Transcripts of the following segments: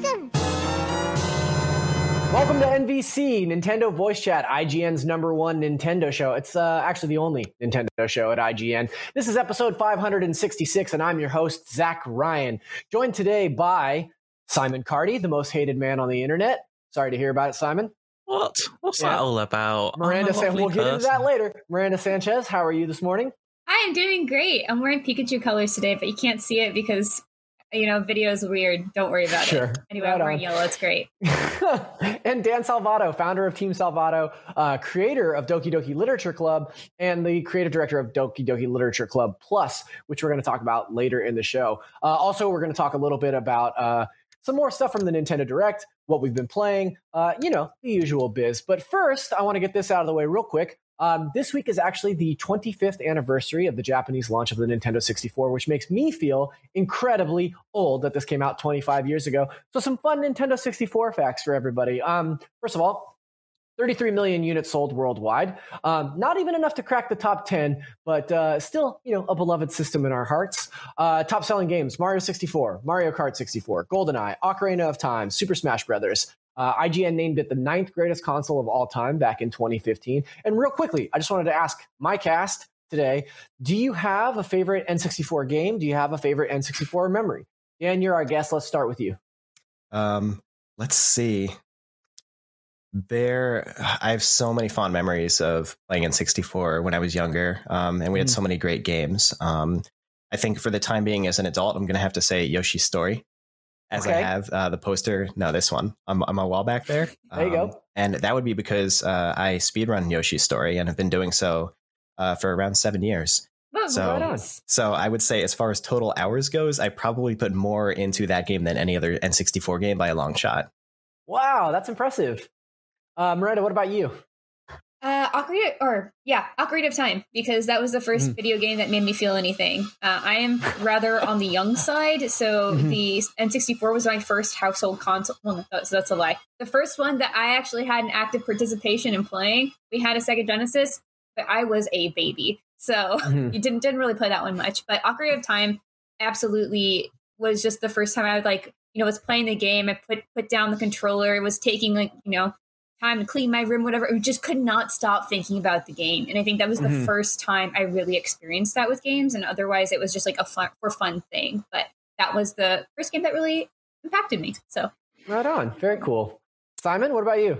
Listen. Welcome to NVC, Nintendo Voice Chat, IGN's number one Nintendo show. It's uh, actually the only Nintendo show at IGN. This is episode 566, and I'm your host, Zach Ryan, joined today by Simon Carty, the most hated man on the internet. Sorry to hear about it, Simon. What? What's Yeah. that all about? Miranda, San- we'll get into that later. Miranda Sanchez, how are you this morning? I'm doing great. I'm wearing Pikachu colors today, but you can't see it because you know video is weird. Don't worry about Sure. it. Anyway, Right I'm wearing yellow. It's great. and Dan Salvato, founder of Team Salvato, uh, creator of Doki Doki Literature Club, and the creative director of Doki Doki Literature Club Plus, which we're going to talk about later in the show. Uh, also, we're going to talk a little bit about uh, some more stuff from the Nintendo Direct, what we've been playing, uh, you know, the usual biz. But first, I want to get this out of the way real quick. Um, this week is actually the 25th anniversary of the Japanese launch of the Nintendo 64, which makes me feel incredibly old that this came out 25 years ago. So, some fun Nintendo 64 facts for everybody. Um, first of all, 33 million units sold worldwide. Um, not even enough to crack the top 10, but uh, still, you know, a beloved system in our hearts. Uh, top selling games: Mario 64, Mario Kart 64, GoldenEye, Ocarina of Time, Super Smash Brothers. Uh, IGN named it the ninth greatest console of all time back in 2015. And real quickly, I just wanted to ask my cast today: Do you have a favorite N64 game? Do you have a favorite N64 memory? Dan, you're our guest. Let's start with you. Um, let's see. There, I have so many fond memories of playing N64 when I was younger, um, and we had Mm. so many great games. Um, I think for the time being, as an adult, I'm going to have to say Yoshi's Story, as I have uh, the poster. No, this one on, on my wall back there. There you go. Um, And that would be because uh, I speedrun Yoshi's Story and have been doing so uh, for around seven years. So- Right. So I would say, as far as total hours goes, I probably put more into that game than any other N64 game by a long shot. Wow, that's impressive. Uh, Miranda, what about you? Uh, Ocarina, or yeah, Ocarina of Time, because that was the 1st Mhm. video game that made me feel anything. Uh, I am rather on the young side, so Mhm. the N64 was my first household console. Well, no, that's, that's a lie. The first one that I actually had an active participation in playing. We had a Sega Genesis, but I was a baby, so Mhm. you didn't didn't really play that one much. But Ocarina of Time absolutely was just the first time I would like you know was playing the game. I put put down the controller. It was taking like you know time to clean my room, whatever. I just could not stop thinking about the game. And I think that was the Mhm. first time I really experienced that with games. And otherwise, it was just like a fun for fun thing. But that was the first game that really impacted me. So Right on. Very cool. Simon, what about you?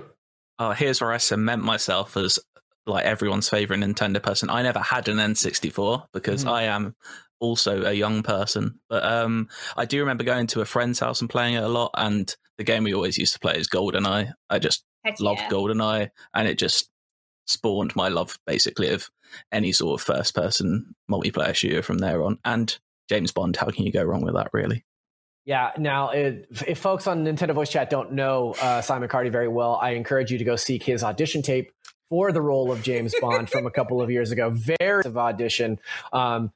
Oh, here's where I cement myself as like everyone's favorite Nintendo person. I never had an N64 because Mhm. I am also a young person. But um, I do remember going to a friend's house and playing it a lot. And the game we always used to play is GoldenEye. I just heck loved yeah. GoldenEye, and it just spawned my love basically of any sort of first person multiplayer shooter from there on. And James Bond, how can you go wrong with that, really? Yeah. Now, if, if folks on Nintendo Voice Chat don't know uh, Simon Carty very well, I encourage you to go seek his audition tape for the role of James Bond from a couple of years ago. Very of audition. Um,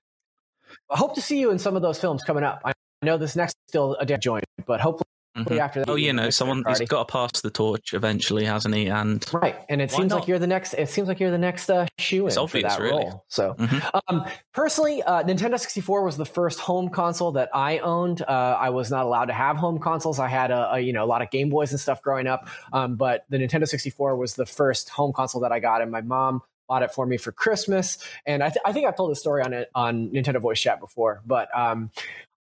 I hope to see you in some of those films coming up. I know this next is still a day joint, but hopefully Mhm. after that. Oh, you you know, someone Carty. he's got to pass the torch eventually, hasn't he? And Right, and it Why seems like you're the next. It seems like you're the next uh, shoe in for that really. role. So, Mhm. um, personally, uh, Nintendo 64 was the first home console that I owned. Uh, I was not allowed to have home consoles. I had a, a you know a lot of Game Boys and stuff growing up, um, but the Nintendo 64 was the first home console that I got, and my mom bought it for me for Christmas. And I, th- I think I've told this story on it on Nintendo Voice Chat before, but um,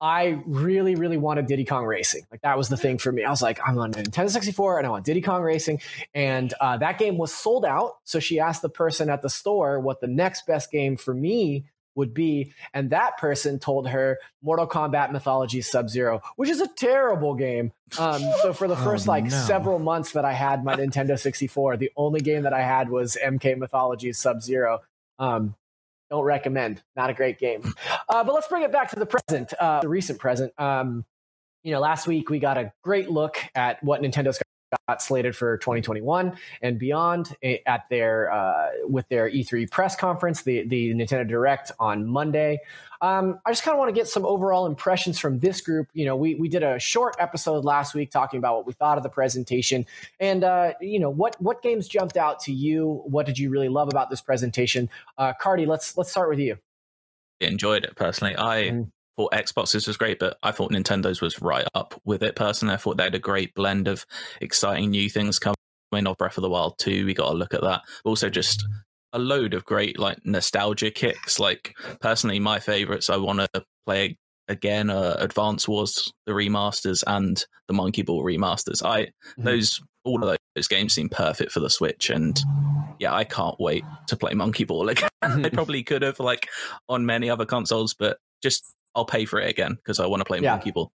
I really, really wanted Diddy Kong Racing. Like that was the thing for me. I was like, I'm on Nintendo 64 and I want Diddy Kong Racing. And uh, that game was sold out. So she asked the person at the store what the next best game for me would be. And that person told her Mortal Kombat Mythology Sub Zero, which is a terrible game. Um, so for the Oh, first like no. several months that I had my Nintendo 64, the only game that I had was MK Mythology Sub Zero. Um, don't recommend. Not a great game. Uh, but let's bring it back to the present, uh, the recent present. Um, you know, last week we got a great look at what Nintendo's got slated for 2021 and beyond eh, at their uh, with their E3 press conference, the the Nintendo Direct on Monday. Um, I just kind of want to get some overall impressions from this group. You know, we we did a short episode last week talking about what we thought of the presentation, and uh, you know what what games jumped out to you. What did you really love about this presentation? Uh, Carty, let's let's start with you. enjoyed it personally. I Mm. Thought Xbox's was great, but I thought Nintendo's was right up with it personally. I thought they had a great blend of exciting new things coming off Breath of the Wild 2. We got to look at that. Also, just a load of great like nostalgia kicks. Like personally, my favorites I want to play again uh, Advance Wars, the remasters, and the Monkey Ball remasters. I mm-hmm. those all of those games seem perfect for the Switch, and yeah, I can't wait to play Monkey Ball again. I probably could have like on many other consoles, but just I'll pay for it again because I want to play yeah. Monkey Ball.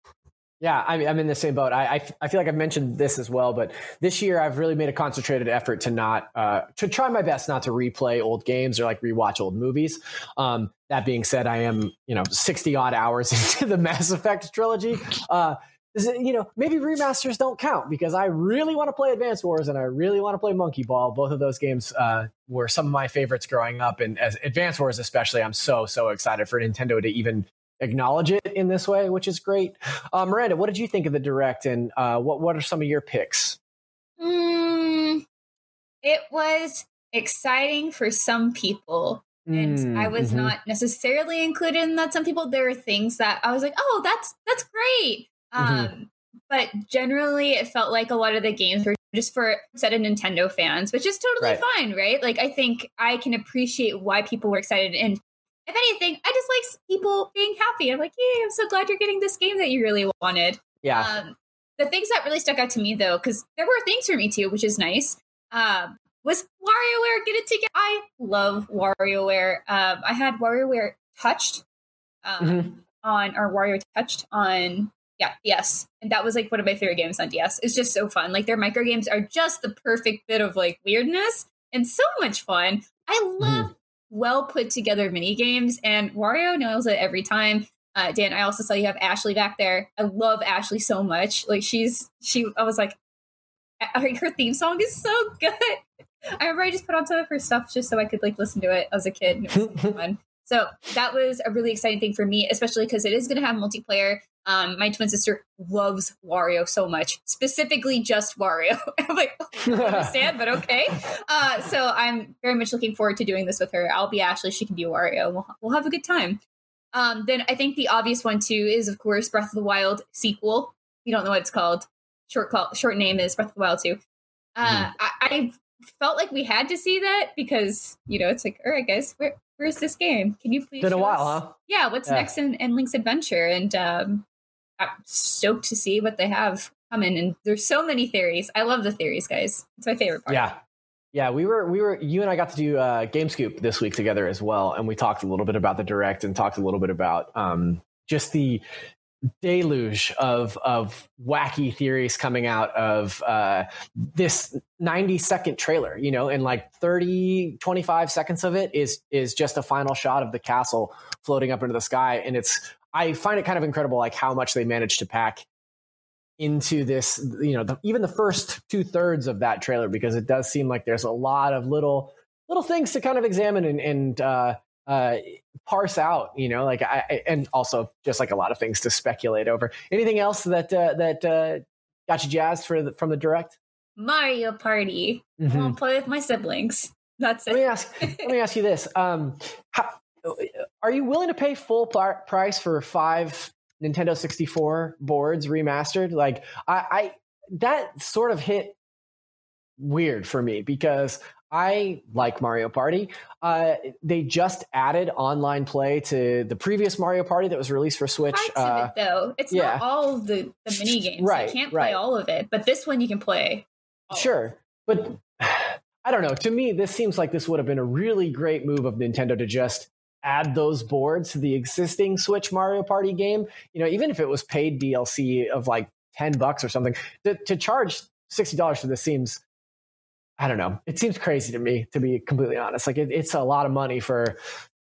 Yeah, I'm in the same boat. I, I, I, feel like I've mentioned this as well, but this year I've really made a concentrated effort to not uh, to try my best not to replay old games or like rewatch old movies. Um, that being said, I am you know 60 odd hours into the Mass Effect trilogy. Uh, you know, maybe remasters don't count because I really want to play Advance Wars and I really want to play Monkey Ball. Both of those games uh, were some of my favorites growing up, and as Advance Wars especially, I'm so so excited for Nintendo to even acknowledge it in this way, which is great. Uh, Miranda, what did you think of the direct, and uh, what what are some of your picks? Mm, it was exciting for some people, and mm, I was mm-hmm. not necessarily included in that. Some people, there were things that I was like, "Oh, that's that's great," mm-hmm. um, but generally, it felt like a lot of the games were just for set of Nintendo fans, which is totally right. fine, right? Like I think I can appreciate why people were excited and if anything, I just like people being happy. I'm like, yay, I'm so glad you're getting this game that you really wanted. Yeah. Um, the things that really stuck out to me though, because there were things for me too, which is nice, um, was WarioWare Get It Together. I love WarioWare. Um, I had WarioWare Touched um, mm-hmm. on, or Wario Touched on, yeah, DS. And that was like one of my favorite games on DS. It's just so fun. Like their micro games are just the perfect bit of like weirdness and so much fun. I love mm well put together mini games, and Wario nails it every time. Uh, Dan, I also saw you have Ashley back there. I love Ashley so much. Like she's she. I was like, her theme song is so good. I remember I just put on some of her stuff just so I could like listen to it as a kid. And it was fun. So that was a really exciting thing for me, especially because it is going to have multiplayer. Um, my twin sister loves Wario so much, specifically just Wario. I'm like, oh, I understand, but okay. Uh, so I'm very much looking forward to doing this with her. I'll be Ashley, she can be Wario. We'll, we'll have a good time. Um, then I think the obvious one too is, of course, Breath of the Wild sequel. You don't know what it's called. Short call, short name is Breath of the Wild too. Uh, mm. I, I felt like we had to see that because you know it's like, all right, guys, where, where's this game? Can you please? Been a while, us? huh? Yeah. What's yeah. next in, in Link's Adventure? And um, I'm stoked to see what they have coming. And there's so many theories. I love the theories, guys. It's my favorite part. Yeah. Yeah, we were we were you and I got to do uh, Game Scoop this week together as well, and we talked a little bit about the direct and talked a little bit about um, just the deluge of of wacky theories coming out of uh, this 90 second trailer you know and like 30 25 seconds of it is is just a final shot of the castle floating up into the sky. And it's i find it kind of incredible like how much they managed to pack into this you know the, even the first two thirds of that trailer because it does seem like there's a lot of little little things to kind of examine and, and uh, uh, parse out, you know, like I, and also just like a lot of things to speculate over. Anything else that uh, that uh, got you jazzed for the, from the direct? Mario Party. Mm-hmm. I'll play with my siblings. That's it. Let me ask. let me ask you this: um, how, Are you willing to pay full pl- price for five Nintendo sixty four boards remastered? Like I, I that sort of hit weird for me because I like Mario Party. Uh, they just added online play to the previous Mario Party that was released for Switch. Uh, it, though it's yeah. not all the, the mini games. Right, you can't play right. all of it, but this one you can play. Sure, but I don't know. To me, this seems like this would have been a really great move of Nintendo to just add those boards to the existing Switch Mario Party game. You know, even if it was paid DLC of like ten bucks or something, to, to charge sixty dollars for this seems I don't know. It seems crazy to me, to be completely honest. Like it, it's a lot of money for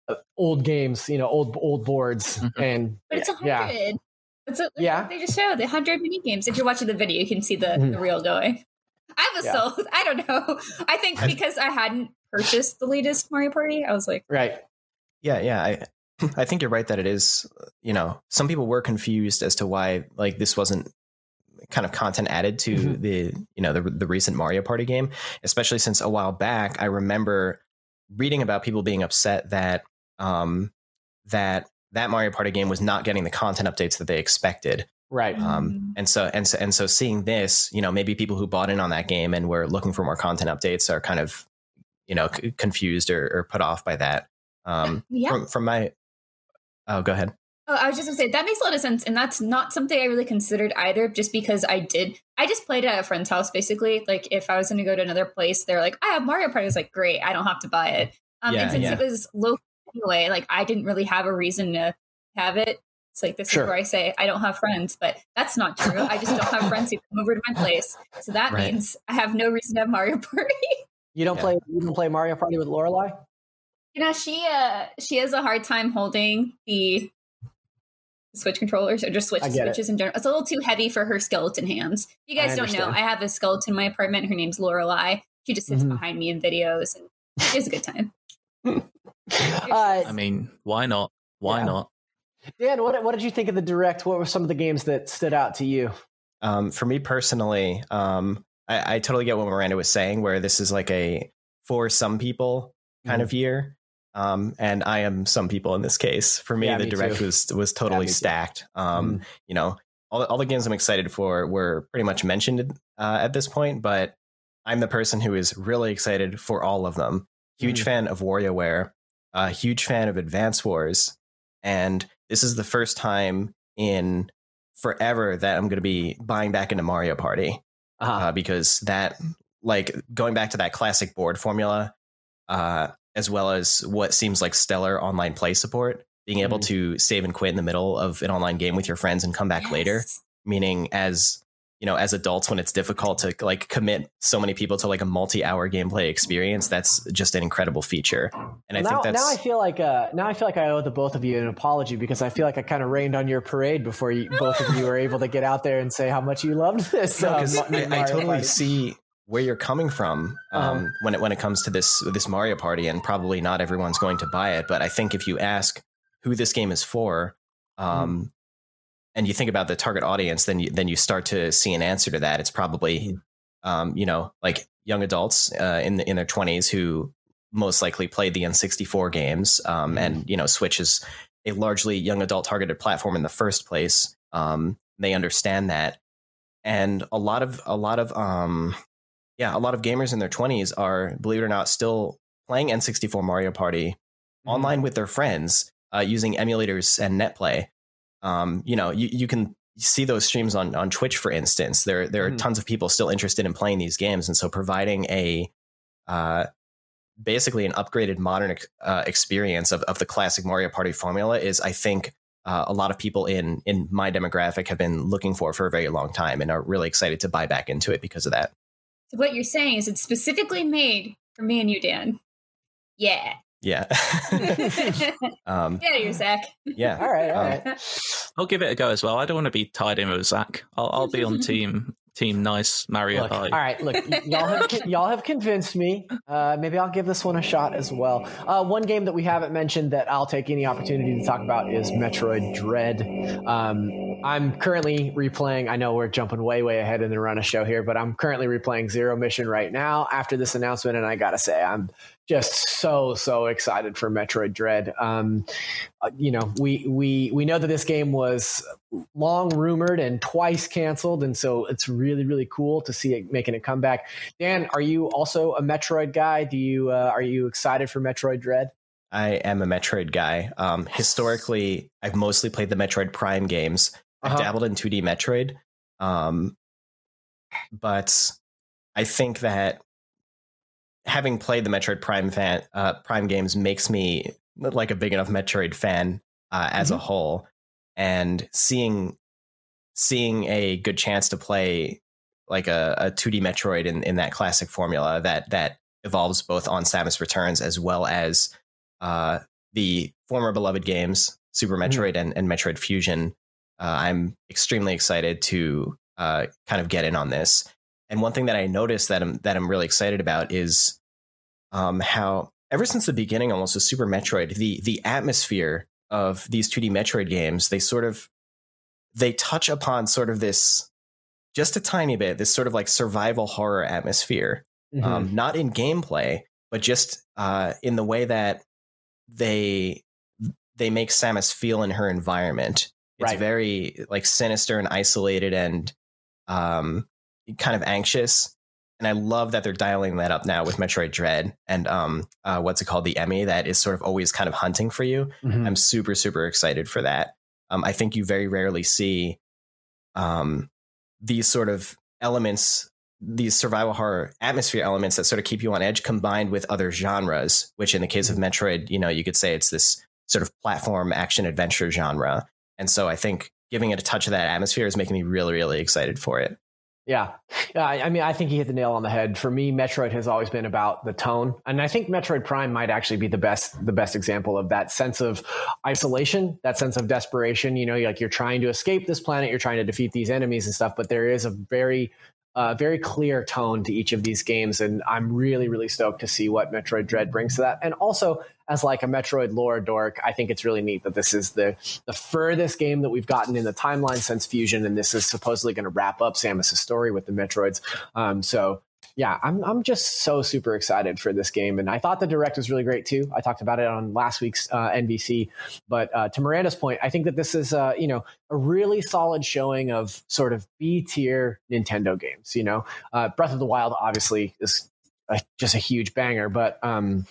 uh, old games, you know, old old boards, mm-hmm. and but it's a hundred. Yeah. It's a, yeah. They just showed the hundred mini games. If you're watching the video, you can see the, mm-hmm. the reel going. I was yeah. sold. I don't know. I think because I hadn't purchased the latest Mario Party, I was like, right. Yeah, yeah. I I think you're right that it is. You know, some people were confused as to why like this wasn't kind of content added to mm-hmm. the you know the the recent Mario Party game, especially since a while back I remember reading about people being upset that um that that Mario Party game was not getting the content updates that they expected. Right. Um, and so and so and so seeing this, you know, maybe people who bought in on that game and were looking for more content updates are kind of, you know, c- confused or, or put off by that. Um, Yeah. From, from my, oh, go ahead. Oh, I was just gonna say that makes a lot of sense, and that's not something I really considered either. Just because I did, I just played at a friend's house basically. Like if I was gonna go to another place, they're like, "I have Mario Party." I was like, "Great, I don't have to buy it." Um, Yeah, and since yeah. it was local anyway, like I didn't really have a reason to have it. It's like this Sure. is where I say I don't have friends, but that's not true. I just don't have friends who come over to my place, so that Right. means I have no reason to have Mario Party. You don't Yeah. play you don't play Mario Party with Lorelai? You know, she uh she has a hard time holding the Switch controllers or just Switch I get it. switches in general. It's a little too heavy for her skeleton hands. If you guys don't know. I have a skeleton in my apartment. Her name's Lorelai. She just sits Mhm. behind me in videos and she has a good time. Uh, I mean, why not? Why Yeah. not? Dan, what what did you think of the direct? What were some of the games that stood out to you? Um, for me personally, um, I, I totally get what Miranda was saying, where this is like a for some people kind Mhm. of year. Um, and I am some people in this case. For me, Yeah, the me direct too. was was totally too. stacked. Um, Mhm. you know, all, all the games I'm excited for were pretty much mentioned uh, at this point, but I'm the person who is really excited for all of them. Huge Mhm. fan of WarioWare, a huge fan of Advance Wars, and this is the first time in forever that I'm going to be buying back into Mario Party Uh-huh. uh, because that, like, going back to that classic board formula, uh, as well as what seems like stellar online play support, being able Mhm. to save and quit in the middle of an online game with your friends and come back later, meaning as you know, as adults, when it's difficult to like commit so many people to like a multi-hour gameplay experience, that's just an incredible feature. And I now, think that's now I feel like uh, now I feel like I owe the both of you an apology because I feel like I kind of rained on your parade before you, both of you were able to get out there and say how much you loved this. No, um, I, I totally Party. see where you're coming from um, Uh-huh. when it when it comes to this this Mario Party, and probably not everyone's going to buy it. But I think if you ask who this game is for, um, and you think about the target audience, then you then you start to see an answer to that. It's probably um, you know like young adults uh, in in their 20s who most likely played the N64 games, um, and you know Switch is a largely young adult targeted platform in the first place. Um, they understand that and a lot of a lot of um yeah a lot of gamers in their 20s are believe it or not still playing n64 mario party Mhm. online with their friends uh, using emulators and netplay um you know you, you can see those streams on on twitch for instance there there are Mhm. tons of people still interested in playing these games and so providing a uh basically an upgraded modern uh, experience of, of the classic mario party formula is i think uh, a lot of people in in my demographic have been looking for for a very long time and are really excited to buy back into it because of that. So what you're saying is it's specifically made for me and you, Dan. Yeah. Yeah. um, yeah, you're Zach. yeah. All right, all Um, right. I'll give it a go as well. I don't want to be tied in with Zach. I'll, I'll be on team team nice Mario Look, all right, look, y- y'all have y'all have convinced me. Uh, maybe I'll give this one a shot as well. Uh, one game that we haven't mentioned that I'll take any opportunity to talk about is Metroid Dread. Um, I'm currently replaying. I know we're jumping way way ahead in the run of show here, but I'm currently replaying Zero Mission right now after this announcement, and I gotta say I'm just so so excited for Metroid Dread. Um, uh, you know, we we we know that this game was long rumored and twice canceled, and so it's really really cool to see it making a comeback. Dan, are you also a Metroid guy? Do you uh, are you excited for Metroid Dread? I am a Metroid guy. Um, historically, I've mostly played the Metroid Prime games. I've Uh-huh. dabbled in 2D Metroid. Um, but I think that having played the Metroid Prime fan, uh, Prime games makes me like a big enough Metroid fan uh, as a whole, and seeing seeing a good chance to play like a, a 2D Metroid in, in that classic formula that that evolves both on Samus Returns as well as uh, the former beloved games Super Metroid and, and Metroid Fusion. Uh, I'm extremely excited to uh, kind of get in on this. And one thing that I noticed that I'm that I'm really excited about is um, how ever since the beginning, almost of Super Metroid, the the atmosphere of these 2D Metroid games, they sort of they touch upon sort of this just a tiny bit, this sort of like survival horror atmosphere. Mm-hmm. Um, not in gameplay, but just uh, in the way that they they make Samus feel in her environment. It's Right. very like sinister and isolated and um, kind of anxious. And I love that they're dialing that up now with Metroid Dread and um, uh, what's it called, the EMMI, that is sort of always kind of hunting for you. Mhm. I'm super, super excited for that. Um, I think you very rarely see um, these sort of elements, these survival horror atmosphere elements that sort of keep you on edge combined with other genres, which in the case of Metroid, you know, you could say it's this sort of platform action adventure genre. And so I think giving it a touch of that atmosphere is making me really, really excited for it. Yeah. Yeah, I mean, I think he hit the nail on the head. For me, Metroid has always been about the tone, and I think Metroid Prime might actually be the best the best example of that sense of isolation, that sense of desperation. You know, like you're trying to escape this planet, you're trying to defeat these enemies and stuff, but there is a very uh, very clear tone to each of these games, and I'm really, really stoked to see what Metroid Dread brings to that. And also, as like a Metroid lore dork, I think it's really neat that this is the the furthest game that we've gotten in the timeline since Fusion, and this is supposedly going to wrap up Samus's story with the Metroids. Um, so yeah, I'm I'm just so super excited for this game, and I thought the direct was really great too. I talked about it on last week's uh, NVC, but uh, to Miranda's point, I think that this is uh, you know a really solid showing of sort of B tier Nintendo games. You know, uh, Breath of the Wild obviously is a, just a huge banger, but um,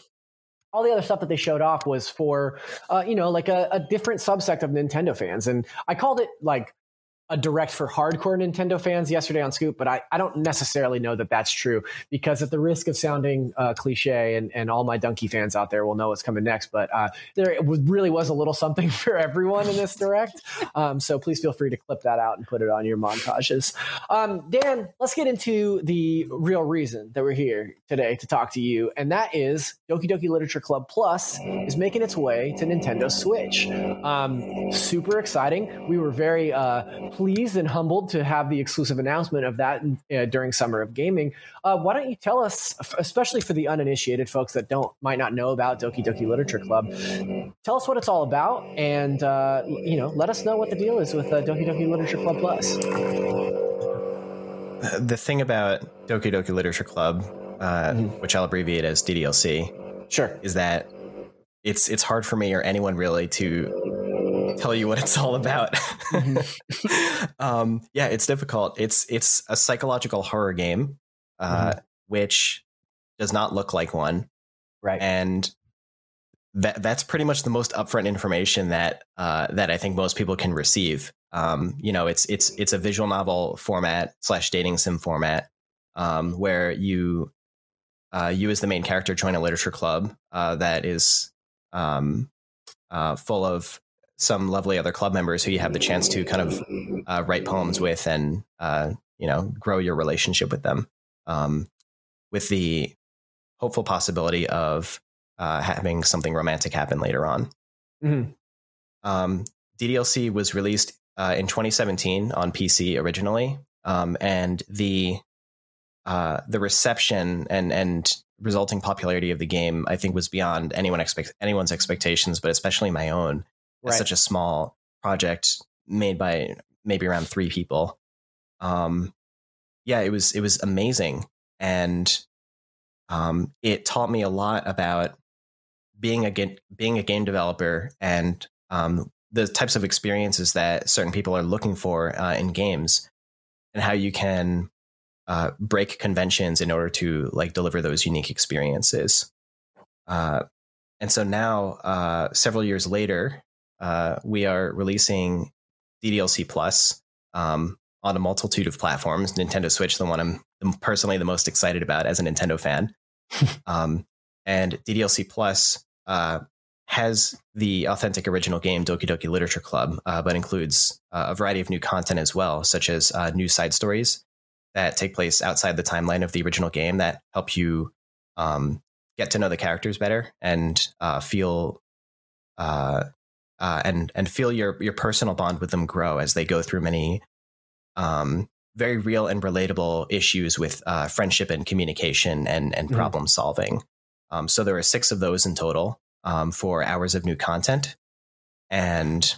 all the other stuff that they showed off was for uh, you know like a, a different subsect of Nintendo fans, and I called it like a direct for hardcore Nintendo fans yesterday on Scoop, but I, I don't necessarily know that that's true because at the risk of sounding uh, cliche, and, and all my Dunkey fans out there will know what's coming next, but uh, there was, really was a little something for everyone in this direct. Um, so please feel free to clip that out and put it on your montages. Um, Dan, let's get into the real reason that we're here today to talk to you, and that is Doki Doki Literature Club Plus is making its way to Nintendo Switch. Um, super exciting. We were very uh, pleased and humbled to have the exclusive announcement of that uh, during Summer of Gaming. Uh, why don't you tell us, especially for the uninitiated folks that don't might not know about Doki Doki Literature Club, tell us what it's all about, and uh, you know, let us know what the deal is with uh, Doki Doki Literature Club Plus. The thing about Doki Doki Literature Club, uh, Mhm. which I'll abbreviate as DDLC, Sure. is that it's it's hard for me or anyone really to tell you what it's all about. um, yeah, it's difficult. It's it's a psychological horror game, uh, which does not look like one, Right. and that that's pretty much the most upfront information that uh, that I think most people can receive. Um, you know, it's it's it's a visual novel format slash dating sim format um, where you uh, you as the main character join a literature club uh, that is um, uh, full of some lovely other club members who you have the chance to kind of uh, write poems with and uh, you know grow your relationship with them um, with the hopeful possibility of uh, having something romantic happen later on. Mhm. Um, DDLC was released uh, in 2017 on PC originally, um, and the uh, the reception and and resulting popularity of the game, I think, was beyond anyone expect anyone's expectations, but especially my own. Right. such a small project made by maybe around three people. Um, yeah, it was it was amazing, and um, it taught me a lot about being a ga- being a game developer and um, the types of experiences that certain people are looking for uh, in games, and how you can uh, break conventions in order to like deliver those unique experiences. Uh, and so now, uh, several years later, uh, we are releasing DDLC Plus um, on a multitude of platforms. Nintendo Switch, the one I'm personally the most excited about as a Nintendo fan, um, and DDLC Plus uh, has the authentic original game Doki Doki Literature Club, uh, but includes uh, a variety of new content as well, such as uh, new side stories that take place outside the timeline of the original game that help you um, get to know the characters better and uh, feel uh, and and feel your your personal bond with them grow as they go through many um, very real and relatable issues with uh, friendship and communication and and Mhm. problem solving. Um, so there are six of those in total um, for hours of new content, and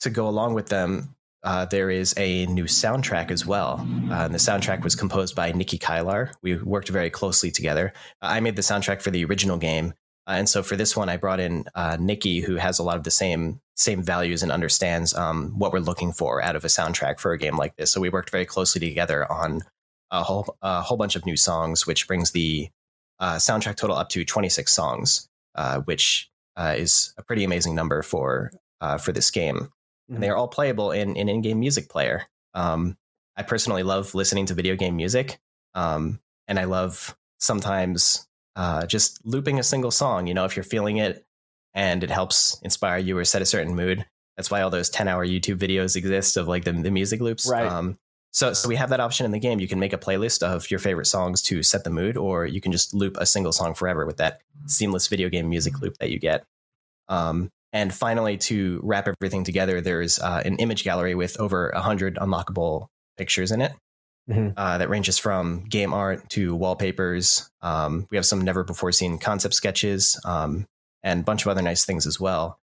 to go along with them, uh, there is a new soundtrack as well. Uh, and the soundtrack was composed by Nikki Kaelar. We worked very closely together. I made the soundtrack for the original game, Uh, and so for this one, I brought in uh, Nikki, who has a lot of the same same values and understands um, what we're looking for out of a soundtrack for a game like this. So we worked very closely together on a whole a whole bunch of new songs, which brings the uh, soundtrack total up to 26 songs, uh, which uh, is a pretty amazing number for uh, for this game. Mm-hmm. And they are all playable in an in-game music player. Um, I personally love listening to video game music, um, and I love sometimes uh, just looping a single song. You know, if you're feeling it and it helps inspire you or set a certain mood. That's why all those 10 hour YouTube videos exist of like the, the music loops. Right. Um, so, so we have that option in the game. You can make a playlist of your favorite songs to set the mood, or you can just loop a single song forever with that seamless video game music loop that you get. Um, and finally, to wrap everything together, there's uh, an image gallery with over 100 unlockable pictures in it. Mm-hmm. Uh, that ranges from game art to wallpapers. Um, we have some never before seen concept sketches um, and a bunch of other nice things as well.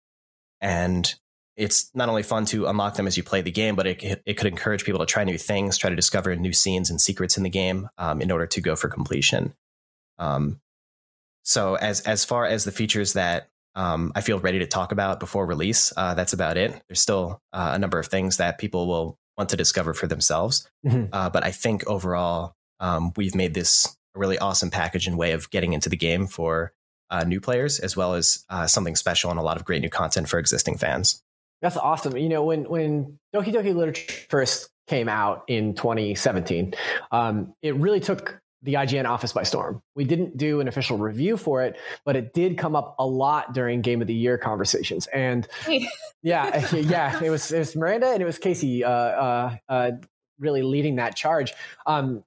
And it's not only fun to unlock them as you play the game, but it, it could encourage people to try new things, try to discover new scenes and secrets in the game um, in order to go for completion. Um, so as as far as the features that um, I feel ready to talk about before release, uh, that's about it. There's still uh, a number of things that people will want to discover for themselves, mm-hmm. uh, but I think overall um, we've made this a really awesome package and way of getting into the game for uh, new players, as well as uh, something special and a lot of great new content for existing fans. That's awesome. You know, when when Doki Doki Literature first came out in 2017, um, it really took the IGN office by storm. We didn't do an official review for it, but it did come up a lot during Game of the Year conversations. And yeah, yeah, it was it was Miranda and it was Casey uh, uh, uh, really leading that charge. Um,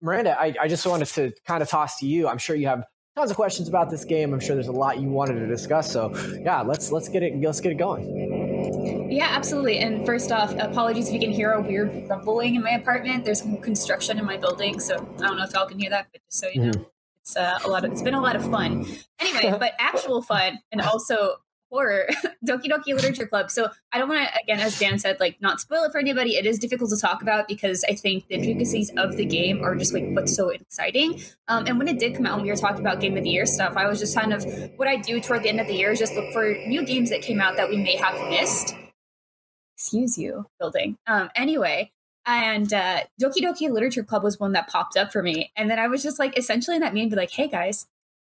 Miranda, I, I just wanted to kind of toss to you. I'm sure you have tons of questions about this game. I'm sure there's a lot you wanted to discuss. So yeah, let's let's get it let's get it going. Yeah, absolutely. And first off, apologies if you can hear a weird rumbling in my apartment. There's some construction in my building, so I don't know if y'all can hear that, but just so you know. Mm-hmm. It's uh, a lot of it's been a lot of fun. Anyway, but actual fun and also horror doki doki literature club. So i don't want to again as dan said like not spoil it for anybody. It is difficult to talk about because i think the intricacies of the game are just like what's so exciting. Um, and when it did come out and we were talking about game of the year stuff i was just kind of what i do toward the end of the year is just look for new games that came out that we may have missed. Excuse you building. Um, anyway and uh, doki doki literature club was one that popped up for me. And then i was just like essentially in that meeting be like hey guys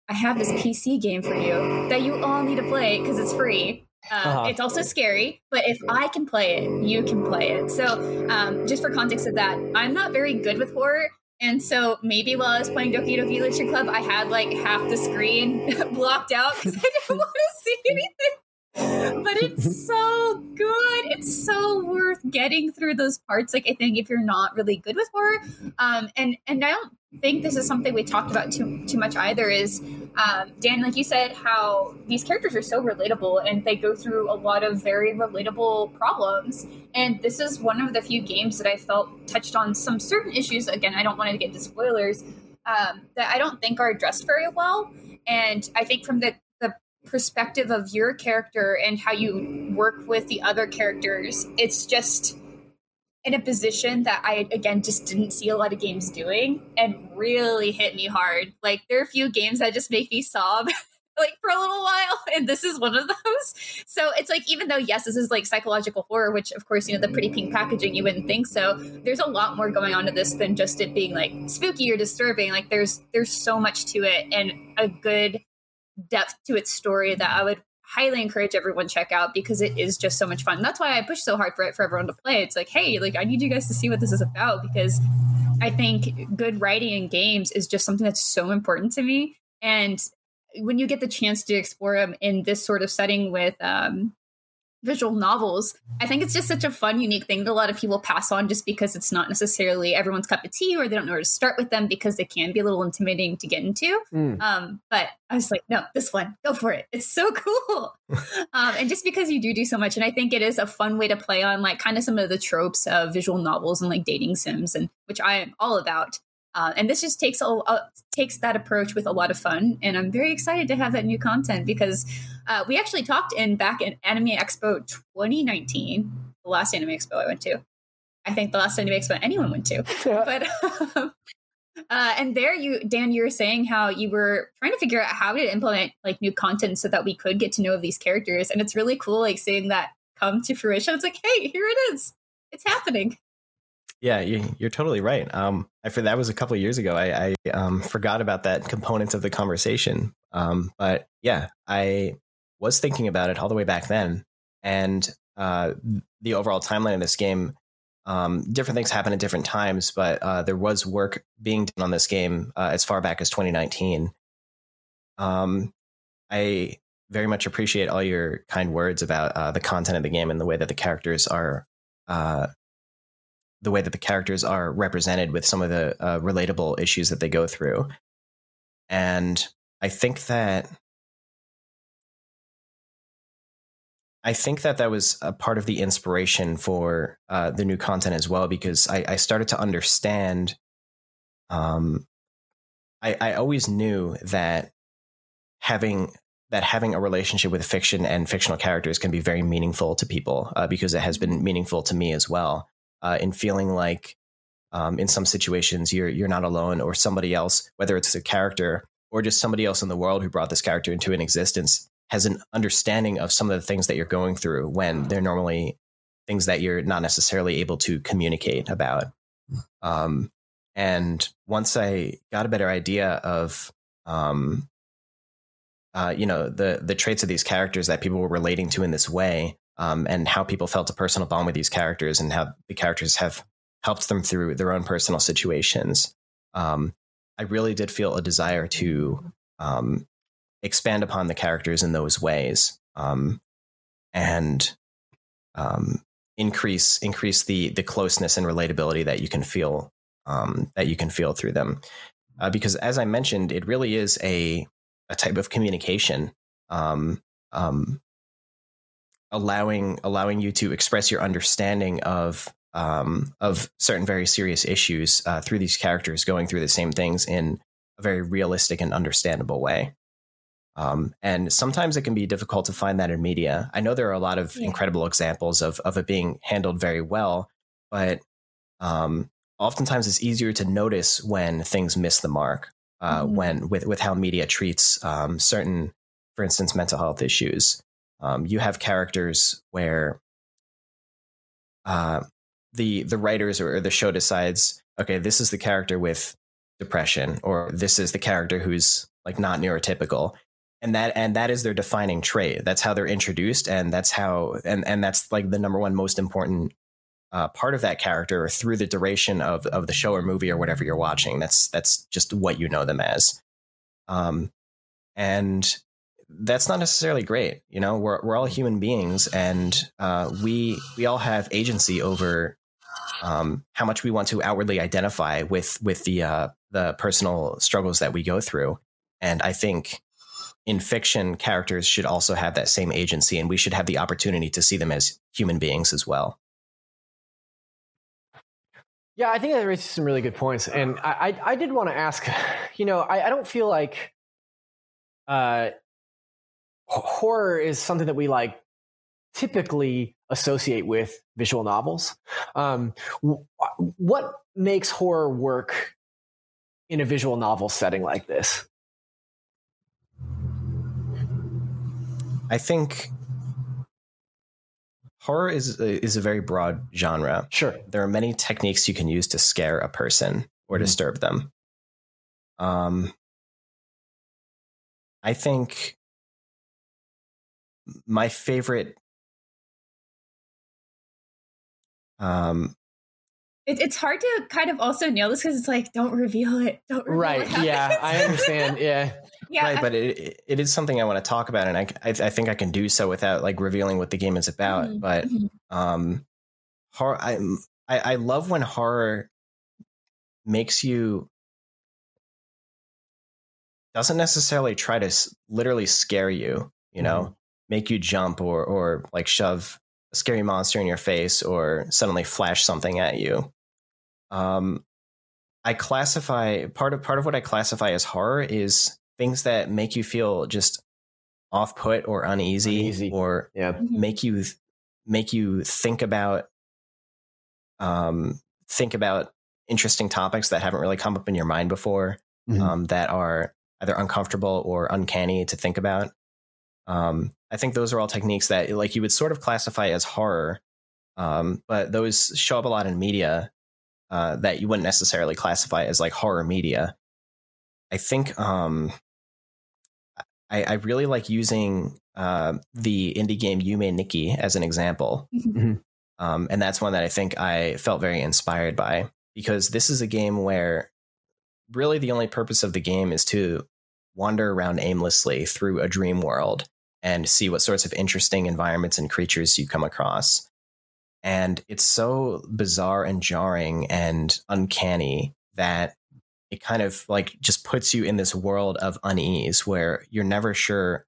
I have this PC game for you that you all need to play because it's free. Uh, uh-huh. It's also scary, but if I can play it, you can play it. So, um, just for context of that, I'm not very good with horror. And so maybe while I was playing Doki Doki Literature Club, I had like half the screen blocked out because I didn't want to see anything but it's so good. It's so worth getting through those parts. Like I think if you're not really good with horror, um, and and I don't think this is something we talked about too too much either. Is um, Dan, like you said, how these characters are so relatable and they go through a lot of very relatable problems. And this is one of the few games that I felt touched on some certain issues. Again, I don't want to get into spoilers. Um, that I don't think are addressed very well. And I think from the perspective of your character and how you work with the other characters, it's just in a position that I again just didn't see a lot of games doing and really hit me hard. Like there are a few games that just make me sob like for a little while and this is one of those. So it's like even though yes this is like psychological horror which of course you know the pretty pink packaging you wouldn't think so. There's a lot more going on to this than just it being like spooky or disturbing. Like there's there's so much to it and a good depth to its story that I would highly encourage everyone check out because it is just so much fun. That's why I push so hard for it for everyone to play. It's like, hey, like I need you guys to see what this is about because I think good writing in games is just something that's so important to me. And when you get the chance to explore them in this sort of setting with um, visual novels, I think it's just such a fun, unique thing that a lot of people pass on just because it's not necessarily everyone's cup of tea or they don't know where to start with them because they can be a little intimidating to get into. Mm. Um, but I was like, no, this one, go for it. It's so cool. um, and just because you do do so much, and I think it is a fun way to play on like kind of some of the tropes of visual novels and like dating sims, and which I am all about. Uh, and this just takes a, a, takes that approach with a lot of fun, and I'm very excited to have that new content because uh, we actually talked in back in Anime Expo 2019, the last Anime Expo I went to. I think the last Anime Expo anyone went to, but um, Uh, and there, you Dan, you were saying how you were trying to figure out how to implement like new content so that we could get to know these characters, and it's really cool, like seeing that come to fruition. It's like, hey, here it is, it's happening. Yeah, you, are totally right. Um, I for that was a couple of years ago. I, I um, forgot about that component of the conversation. Um, but yeah, I was thinking about it all the way back then, and uh, the overall timeline of this game um, different things happen at different times, but uh, there was work being done on this game uh, as far back as 2019. Um, I very much appreciate all your kind words about uh, the content of the game and the way that the characters are, uh, the way that the characters are represented with some of the uh, relatable issues that they go through. And I think that I think that that was a part of the inspiration for uh, the new content as well, because I, I started to understand. Um, I, I always knew that having that having a relationship with fiction and fictional characters can be very meaningful to people uh, because it has been meaningful to me as well. Uh, in feeling like, um, in some situations, you're you're not alone, or somebody else, whether it's a character or just somebody else in the world who brought this character into an existence, has an understanding of some of the things that you're going through when they're normally things that you're not necessarily able to communicate about. Um, and once I got a better idea of, um, uh, you know, the the traits of these characters that people were relating to in this way, um, and how people felt a personal bond with these characters, and how the characters have helped them through their own personal situations. Um, I really did feel a desire to um, expand upon the characters in those ways um, and um, increase increase the the closeness and relatability that you can feel um, that you can feel through them. Uh, because as I mentioned, it really is a a type of communication, um, um, allowing allowing you to express your understanding of um, of certain very serious issues uh, through these characters going through the same things in a very realistic and understandable way. Um, and sometimes it can be difficult to find that in media. I know there are a lot of yeah. incredible examples of, of it being handled very well, but um, oftentimes it's easier to notice when things miss the mark, uh, mm-hmm. when with, with how media treats um, certain, for instance, mental health issues. Um, you have characters where uh, the the writers or the show decides, okay, this is the character with depression, or this is the character who's like not neurotypical. And that and that is their defining trait. That's how they're introduced and that's how and and that's like the number one most important uh, part of that character through the duration of of the show or movie or whatever you're watching. That's that's just what you know them as. Um and that's not necessarily great you know we're we're all human beings and uh, we we all have agency over um, how much we want to outwardly identify with with the uh, the personal struggles that we go through and i think in fiction, characters should also have that same agency, and we should have the opportunity to see them as human beings as well. Yeah, I think that raises some really good points, and I I, I did want to ask, you know, I, I don't feel like uh, horror is something that we like typically associate with visual novels. Um, what makes horror work in a visual novel setting like this? I think horror is is a very broad genre. Sure, there are many techniques you can use to scare a person or mm-hmm. disturb them. Um, I think my favorite um it, it's hard to kind of also nail this because it's like don't reveal it don't reveal right yeah i understand yeah yeah, right. I, but it it is something I want to talk about, and I, I, I think I can do so without like revealing what the game is about. Mm-hmm. But mm-hmm. um, horror, I, I I love when horror makes you doesn't necessarily try to s- literally scare you. You know, mm-hmm. Make you jump or or like shove a scary monster in your face or suddenly flash something at you. Um, I classify part of part of what I classify as horror is things that make you feel just off put or uneasy, uneasy. or yeah. Mm-hmm. make you make you think about um think about interesting topics that haven't really come up in your mind before, mm-hmm. um, that are either uncomfortable or uncanny to think about. Um, I think those are all techniques that like you would sort of classify as horror, um, but those show up a lot in media uh, that you wouldn't necessarily classify as like horror media. I think um, I, I, really like using uh, the indie game Yume Nikki as an example, mm-hmm. um, and that's one that I think I felt very inspired by because this is a game where really the only purpose of the game is to wander around aimlessly through a dream world and see what sorts of interesting environments and creatures you come across. And it's so bizarre and jarring and uncanny that it kind of like just puts you in this world of unease where you're never sure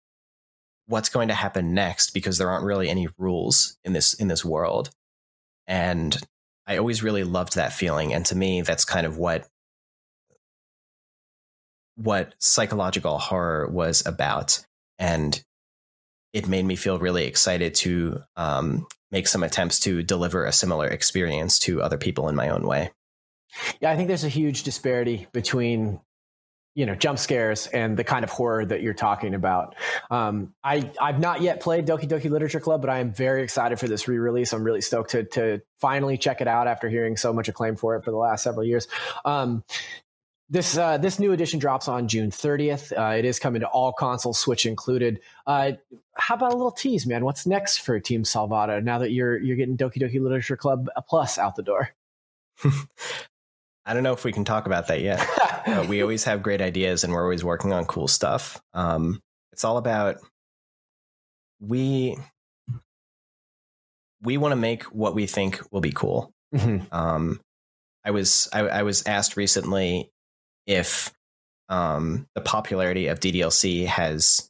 what's going to happen next because there aren't really any rules in this in this world. And I always really loved that feeling and to me that's kind of what what psychological horror was about and it made me feel really excited to um, make some attempts to deliver a similar experience to other people in my own way. Yeah, I think there's a huge disparity between you know jump scares and the kind of horror that you're talking about. Um, I I've not yet played Doki Doki Literature Club, but I am very excited for this re-release. I'm really stoked to to finally check it out after hearing so much acclaim for it for the last several years. Um, this uh, this new edition drops on June 30th. Uh, it is coming to all consoles, Switch included. Uh, how about a little tease, man? What's next for Team Salvato now that you're you're getting Doki Doki Literature Club Plus out the door? I don't know if we can talk about that yet. we always have great ideas, and we're always working on cool stuff. Um, it's all about we we want to make what we think will be cool. Mm-hmm. Um, I was I, I was asked recently if um, the popularity of DDLC has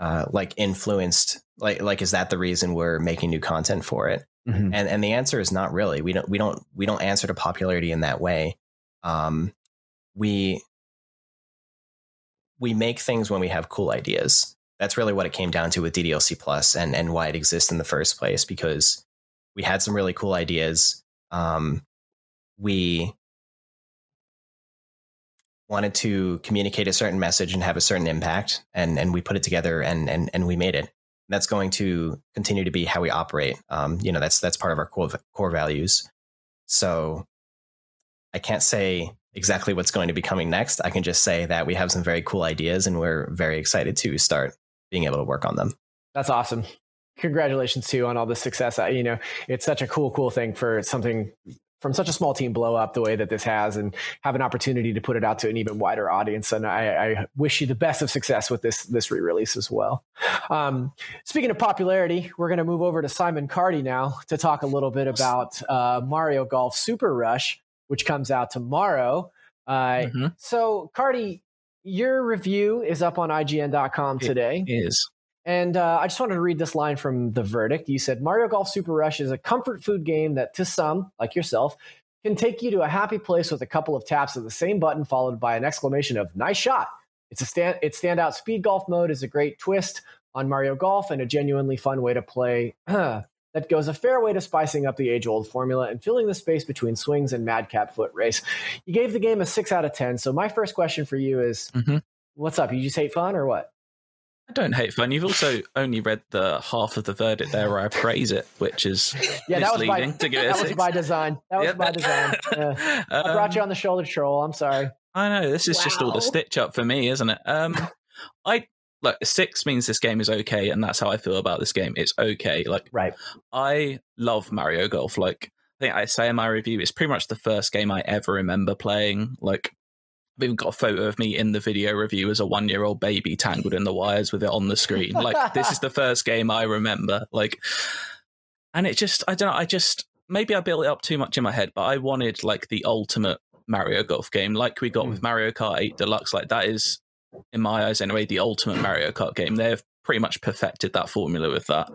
uh, like influenced like like is that the reason we're making new content for it? Mm-hmm. And and the answer is not really. We don't we don't we don't answer to popularity in that way. Um, we we make things when we have cool ideas. That's really what it came down to with DDLC Plus and and why it exists in the first place because we had some really cool ideas. Um, we wanted to communicate a certain message and have a certain impact and and we put it together and and and we made it. That's going to continue to be how we operate. Um, you know that's that's part of our core, core values. So i can't say exactly what's going to be coming next. I can just say that we have some very cool ideas and we're very excited to start being able to work on them. That's awesome. Congratulations too on all the success. I, you know it's such a cool cool thing for something from such a small team blow up the way that this has and have an opportunity to put it out to an even wider audience. And I, I wish you the best of success with this this re-release as well. Um, speaking of popularity, we're going to move over to Simon Cardy now to talk a little bit about uh, Mario Golf Super Rush, which comes out tomorrow. Uh, mm-hmm. So, Cardy, your review is up on IGN.com today. It is. And uh, I just wanted to read this line from the verdict. You said Mario Golf Super Rush is a comfort food game that, to some, like yourself, can take you to a happy place with a couple of taps of the same button followed by an exclamation of "Nice shot!" It's a stand. Its standout speed golf mode is a great twist on Mario Golf and a genuinely fun way to play. that goes a fair way to spicing up the age-old formula and filling the space between swings and madcap foot race. You gave the game a six out of ten. So my first question for you is, mm-hmm. what's up? You just hate fun or what? I don't hate fun. You've also only read the half of the verdict there where I praise it, which is yeah, that was by, to give it that was by design. That was yep. by design. Yeah. Um, I brought you on the shoulder troll. I'm sorry. I know this is wow. just all the stitch up for me, isn't it? Um, I like six means this game is okay, and that's how I feel about this game. It's okay. Like right. I love Mario Golf. Like I think I say in my review, it's pretty much the first game I ever remember playing. Like Even got a photo of me in the video review as a one year old baby tangled in the wires with it on the screen. Like this is the first game I remember. Like, and it just I don't know. I just maybe I built it up too much in my head, but I wanted like the ultimate Mario Golf game, like we got mm. with Mario Kart 8 Deluxe. Like that is, in my eyes anyway, the ultimate Mario Kart game. They've pretty much perfected that formula with that.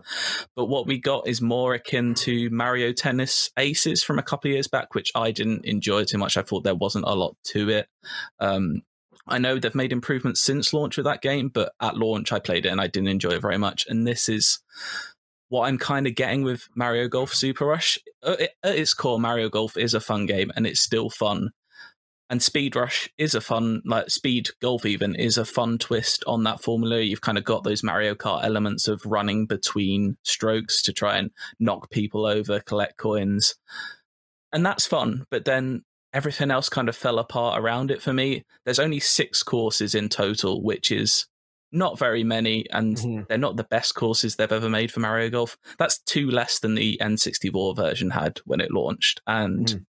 But what we got is more akin to Mario Tennis Aces from a couple of years back, which I didn't enjoy too much. I thought there wasn't a lot to it. Um, I know they've made improvements since launch with that game, but at launch I played it and I didn't enjoy it very much. And this is what I'm kind of getting with Mario Golf Super Rush. At its core, Mario Golf is a fun game and it's still fun. And Speed Rush is a fun, like Speed Golf even is a fun twist on that formula. You've kind of got those Mario Kart elements of running between strokes to try and knock people over, collect coins. And that's fun. But then everything else kind of fell apart around it for me. There's only six courses in total, which is not very many, and mm-hmm. they're not the best courses they've ever made for Mario Golf. That's two less than the N64 version had when it launched, and mm-hmm.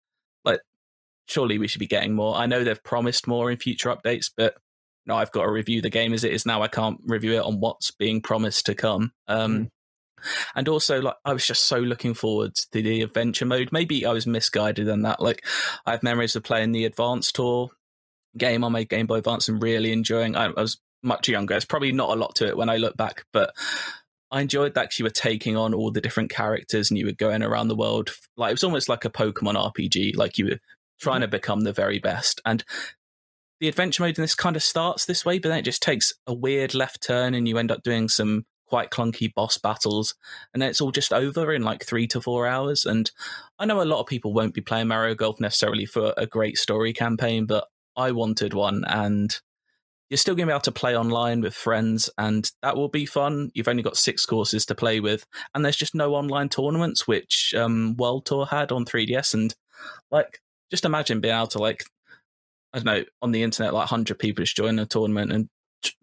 Surely we should be getting more. I know they've promised more in future updates, but no, I've got to review the game as it is now. I can't review it on what's being promised to come. Um, mm-hmm. And also, like, I was just so looking forward to the adventure mode. Maybe I was misguided in that. Like, I have memories of playing the Advance Tour game on my Game Boy Advance and really enjoying. I, I was much younger. It's probably not a lot to it when I look back, but I enjoyed that you were taking on all the different characters and you were going around the world. Like it was almost like a Pokemon RPG. Like you were trying to become the very best. And the adventure mode in this kind of starts this way, but then it just takes a weird left turn and you end up doing some quite clunky boss battles and then it's all just over in like three to four hours and i know a lot of people won't be playing mario golf necessarily for a great story campaign but i wanted one and you're still going to be able to play online with friends, and that will be fun. You've only got six courses to play with, and there's just no online tournaments, which um, World Tour had on 3DS. And like, just imagine being able to like, I don't know, on the internet, like 100 people just join a tournament and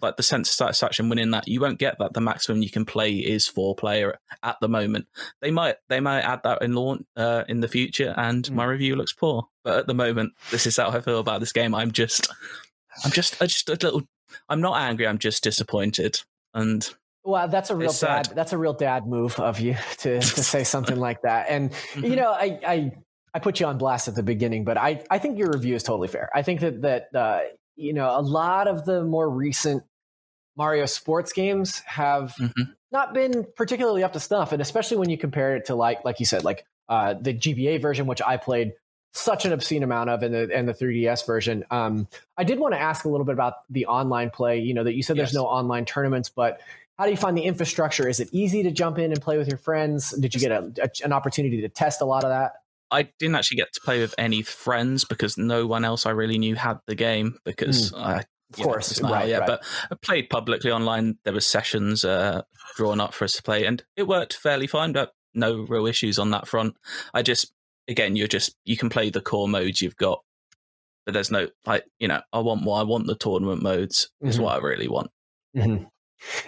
like the sense of satisfaction winning that you won't get that the maximum you can play is four player at the moment they might they might add that in launch uh, in the future and mm. my review looks poor but at the moment this is how i feel about this game i'm just I'm just, I just a little. I'm not angry. I'm just disappointed. And well, that's a real dad. That's a real dad move of you to to say something like that. And mm-hmm. you know, I, I I put you on blast at the beginning, but I I think your review is totally fair. I think that that uh, you know a lot of the more recent Mario sports games have mm-hmm. not been particularly up to snuff, and especially when you compare it to like like you said, like uh, the GBA version, which I played such an obscene amount of in the in the 3DS version. Um, I did want to ask a little bit about the online play. You know that you said yes. there's no online tournaments, but how do you find the infrastructure? Is it easy to jump in and play with your friends? Did you get a, a, an opportunity to test a lot of that? I didn't actually get to play with any friends because no one else I really knew had the game because mm. I of course, know, right, yeah. Right. But I played publicly online. There were sessions uh, drawn up for us to play, and it worked fairly fine. But no real issues on that front. I just again, you're just you can play the core modes you've got, but there's no like you know I want more. I want the tournament modes is mm-hmm. what I really want. Mm-hmm.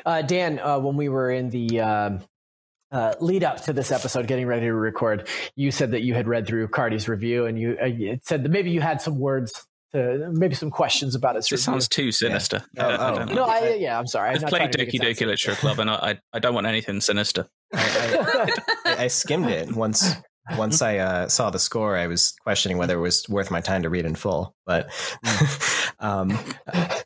Uh, Dan, uh, when we were in the um, uh, lead up to this episode, getting ready to record, you said that you had read through Cardy's review, and you uh, said that maybe you had some words to maybe some questions about it. It sounds too sinister. Yeah. Oh, I oh. no, I, yeah, I'm sorry. I've played Doki Doki Literature Club, and I, I don't want anything sinister. I, I, I, skimmed it once once I uh, saw the score, I was questioning whether it was worth my time to read in full. But hmm. um,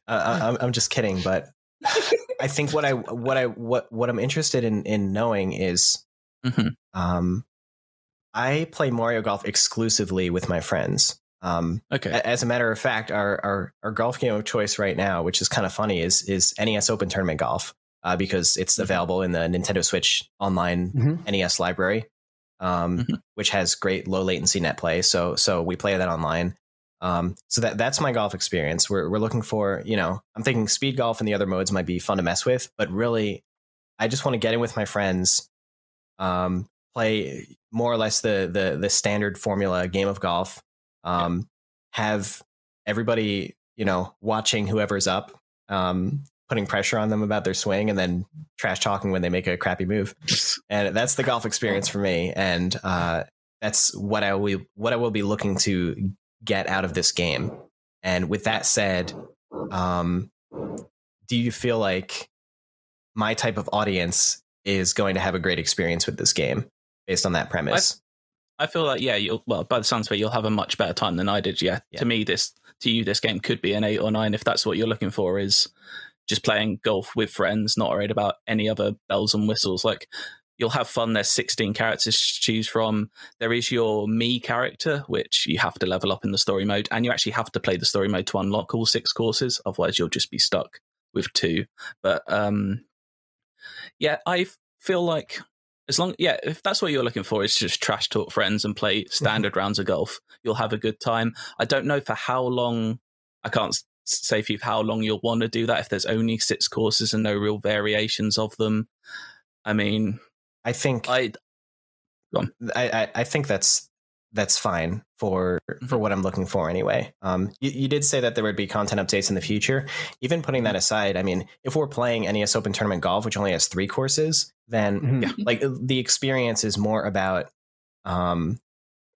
I, am just kidding. But I think what I what I what what I'm interested in in knowing is, mm-hmm. um, I play Mario Golf exclusively with my friends. Um, okay. As a matter of fact, our, our our golf game of choice right now, which is kind of funny, is is NES Open Tournament Golf. Uh, because it's mm-hmm. available in the Nintendo Switch online mm-hmm. NES library um, mm-hmm. which has great low latency net play. So so we play that online. Um, so that that's my golf experience. We're we're looking for you know I'm thinking speed golf and the other modes might be fun to mess with, but really I just want to get in with my friends, um, play more or less the the the standard formula game of golf. Um, have everybody you know watching whoever's up um, putting pressure on them about their swing and then trash talking when they make a crappy move. And that's the golf experience for me. And uh, that's what I will what I will be looking to get out of this game. And with that said, um, do you feel like my type of audience is going to have a great experience with this game based on that premise? I, I feel like yeah, you'll well by the sounds of it, you'll have a much better time than I did. Yeah, yeah. to me, this to you, this game could be an eight or nine if that's what you're looking for. Is just playing golf with friends, not worried about any other bells and whistles. Like you'll have fun. There's 16 characters to choose from. There is your me character, which you have to level up in the story mode, and you actually have to play the story mode to unlock all six courses. Otherwise, you'll just be stuck with two. But um, yeah, I feel like as long yeah if that's what you're looking for is just trash talk friends and play standard rounds of golf you'll have a good time i don't know for how long i can't say for you how long you'll want to do that if there's only six courses and no real variations of them i mean I think i I, I, I think that's that's fine for for what I'm looking for anyway. Um, you, you did say that there would be content updates in the future. Even putting that aside, I mean, if we're playing NES Open Tournament Golf, which only has three courses, then Mhm. Yeah. like the experience is more about um,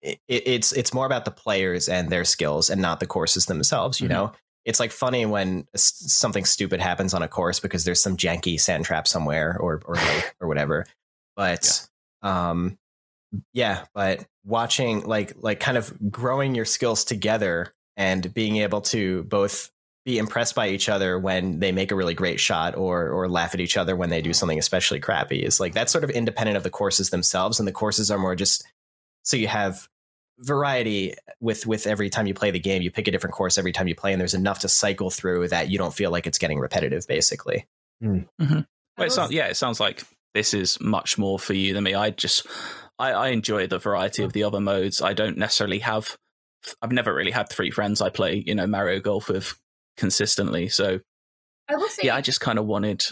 it, it's it's more about the players and their skills and not the courses themselves. You Mhm. know, it's like funny when something stupid happens on a course because there's some janky sand trap somewhere or or or whatever. But um, yeah, but watching like like kind of growing your skills together and being able to both be impressed by each other when they make a really great shot or or laugh at each other when they do something especially crappy is like that's sort of independent of the courses themselves and the courses are more just so you have variety with with every time you play the game you pick a different course every time you play and there's enough to cycle through that you don't feel like it's getting repetitive basically. Well, it sounds, yeah it sounds like this is much more for you than me i just I, I enjoy the variety of the other modes i don't necessarily have i've never really had three friends i play you know mario golf with consistently so I will say, yeah, I just kind of wanted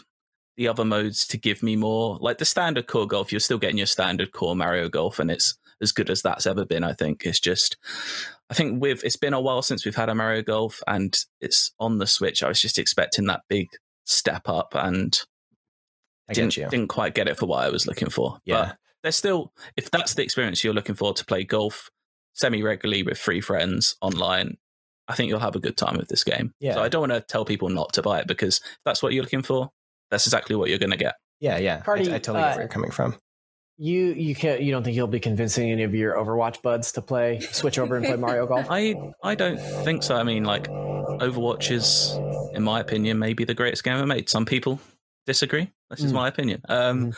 the other modes to give me more. Like the standard core golf, you're still getting your standard core Mario Golf, and it's as good as that's ever been. I think it's just, I think with it's been a while since we've had a Mario Golf, and it's on the Switch. I was just expecting that big step up, and i didn't get you didn't quite get it for what I was looking for. yeah But there's still, if that's the experience you're looking for to play golf semi regularly with three friends online. I think you'll have a good time with this game. Yeah. So I don't want to tell people not to buy it because if that's what you're looking for. That's exactly what you're going to get. yeah yeah Cardy, I, I totally uh, get where you're coming from You you can't you don't think you'll be convincing any of your Overwatch buds to play switch over and play Mario Golf? I I don't think so. I mean, like Overwatch is, in my opinion, maybe the greatest game ever made. Some people disagree. This is Mm. my opinion. Um,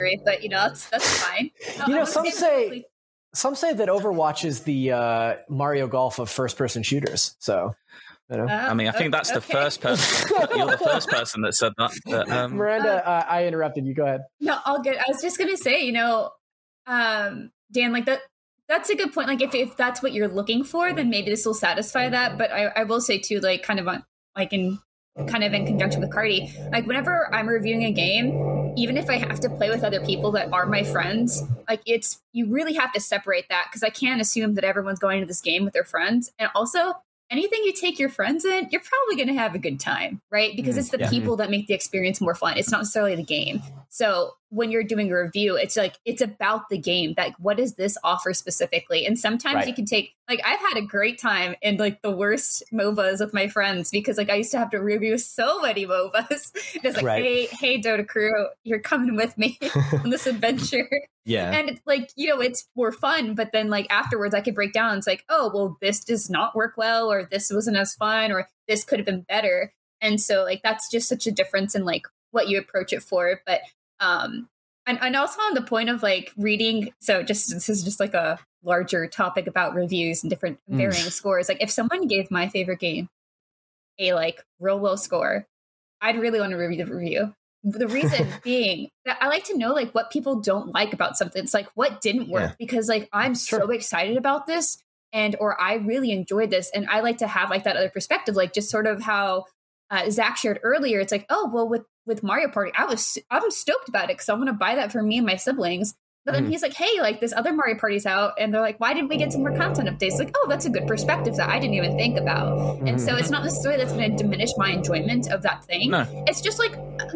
great, but you know that's that's fine. You know, some say- say some say that Overwatch is the uh, Mario Golf of first person shooters. So you know. I mean, I think that's the Uh, first person. You're the first person that said that. but, um, Miranda, uh, I interrupted you. Go ahead. No, all good. I was just gonna say, you know, um, Dan, like that. That's a good point. Like, if if that's what you're looking for, then maybe this will satisfy that. But I, I will say too, like, kind of on, like in kind of in conjunction with Cardy, like whenever I'm reviewing a game, even if I have to play with other people that are my friends, like it's you really have to separate that because I can't assume that everyone's going to this game with their friends. And also, anything you take your friends in, you're probably going to have a good time, right? Because Mm, it's the yeah. people that make the experience more fun. It's not necessarily the game. So when you're doing a review, it's like it's about the game. Like, what does this offer specifically? And sometimes Right. you can take like I've had a great time in like the worst MOBAs with my friends because like I used to have to review so many MOBAs. It's like, Right. hey, hey, Dota crew, you're coming with me on this adventure yeah and it's like you know it's more fun but then like afterwards i could break down it's like oh well this does not work well or this wasn't as fun or this could have been better and so like that's just such a difference in like what you approach it for but um and, and also on the point of like reading so just this is just like a larger topic about reviews and different Mm. varying scores like if someone gave my favorite game a like real low score i'd really want to review the review the reason being that I like to know like what people don't like about something. It's like what didn't work Yeah. because like I'm so excited about this and or I really enjoyed this and I like to have like that other perspective like just sort of how uh, Zach shared earlier. It's like oh well with with Mario Party I was I'm stoked about it because I want to buy that for me and my siblings. But then Mhm. he's like, hey, like this other Mario Party's out, and they're like, why didn't we get some more content updates? Like, oh, that's a good perspective that I didn't even think about. And so it's not necessarily that's going to diminish my enjoyment of that thing no, it's just like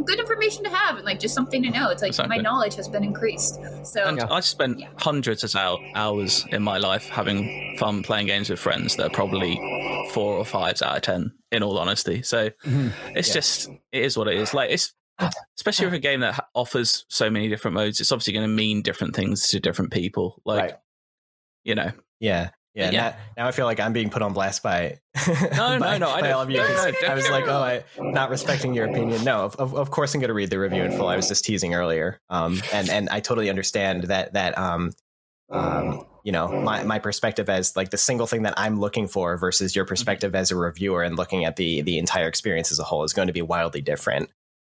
good information to have and like just something to know. It's like Exactly. my knowledge has been increased. So and I spent Yeah. hundreds of hours in my life having fun playing games with friends that are probably four or fives out of ten. In all honesty, so Mhm. it's Yeah. just it is what it is. Like it's especially with a game that offers so many different modes. It's obviously going to mean different things to different people. Like Right. you know, Yeah. Yeah, Yeah. Now, now I feel like I'm being put on blast by No, no, by, no, I by don't- all of you. no, no, I was like, oh, I not respecting your opinion. No, of, of, of course I'm going to read the review in full. I was just teasing earlier, um, and and I totally understand that that um, um, you know my my perspective as like the single thing that I'm looking for versus your perspective as a reviewer and looking at the the entire experience as a whole is going to be wildly different.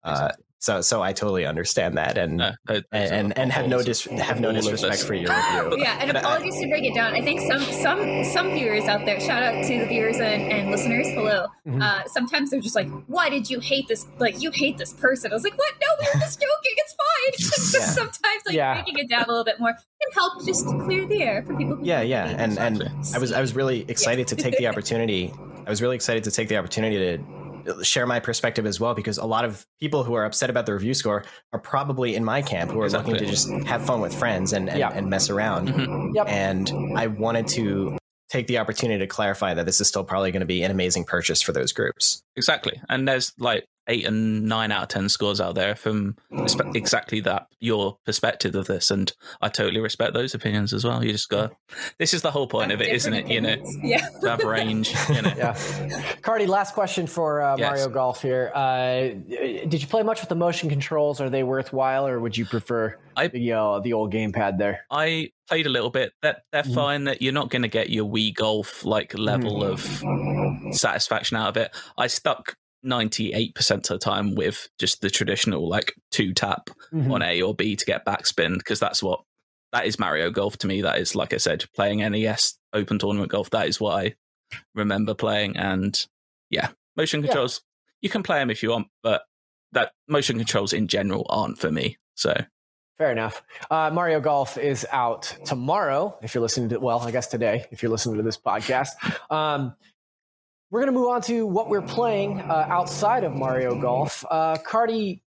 Uh, so so I totally understand that, and No, those- those and and, and have no dis- have no disrespect for your review. Yeah, and But I- apologies to break it down. I think some some some viewers out there. Shout out to the viewers and, and listeners. Hello. Mhm. Uh, sometimes they're just like, "Why did you hate this? Like, you hate this person?" I was like, "What? No, we were just joking. It's fine." Yeah. sometimes like Yeah. breaking it down a little bit more can help just to clear the air for people. Who Yeah, yeah, and and. I was I was really excited to take the opportunity. I was really excited to take the opportunity to share my perspective as well because a lot of people who are upset about the review score are probably in my camp who are looking to just have fun with friends and and, Yeah. and mess around. Mhm. Yep. And I wanted to take the opportunity to clarify that this is still probably going to be an amazing purchase for those groups. Exactly. And there's like eight and nine out of 10 scores out there from respe- exactly that, your perspective of this. And I totally respect those opinions as well. You just go, this is the whole point of it, isn't it? You know, Yeah. to have range, you know. Yeah. Cardy, last question for uh, Yes. Mario Golf here. Uh, did you play much with the motion controls? Are they worthwhile, or would you prefer I- the uh, the old gamepad there? I played a little bit. That they're Mhm. fine. That you're not going to get your Wii Golf like level of satisfaction out of it. I stuck ninety eight percent of the time with just the traditional like two tap Mhm. on A or B to get backspin because that's what that is Mario Golf to me. That is like I said, playing NES Open Tournament Golf. That is what I remember playing. And yeah, motion Yeah. controls. You can play them if you want, but that motion controls in general aren't for me. So Fair enough. Uh, Mario Golf is out tomorrow. If you're listening to, well, I guess today, if you're listening to this podcast. Um, we're going to move on to what we're playing uh, outside of Mario Golf. Uh, Cardy,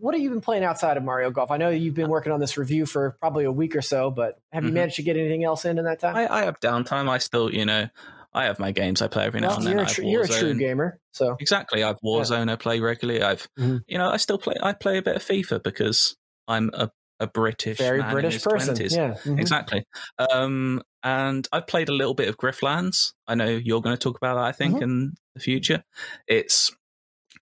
what have you been playing outside of Mario Golf? I know you've been working on this review for probably a week or so, but have you Mhm. managed to get anything else in in that time? I, I have downtime. I still, you know, I have my games I play every now and then. you're, a have tr- you're a true gamer, so Exactly. I've Warzone I play regularly. I've, Mhm. you know, I still play. I play a bit of FIFA because I'm a, a British, very British person. 20s. Yeah, mhm. Exactly. Um, and I've played a little bit of Griftlands. I know you're going to talk about that. I think Mhm. in the future, it's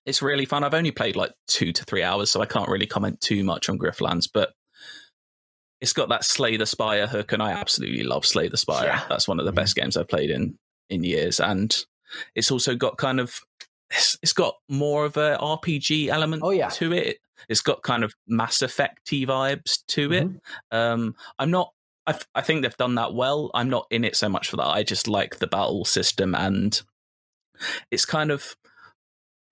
it's really fun. I've only played like two to three hours, so I can't really comment too much on Griftlands, but. It's got that Slay the Spire hook, and I absolutely love Slay the Spire. Yeah. That's one of the Mhm. best games I've played in in years, and it's also got kind of it's, it's got more of a RPG element Oh, yeah. to it. It's got kind of Mass Effect vibes to it. Mm-hmm. Um, I'm not. I, I think they've done that well. I'm not in it so much for that. I just like the battle system, and it's kind of.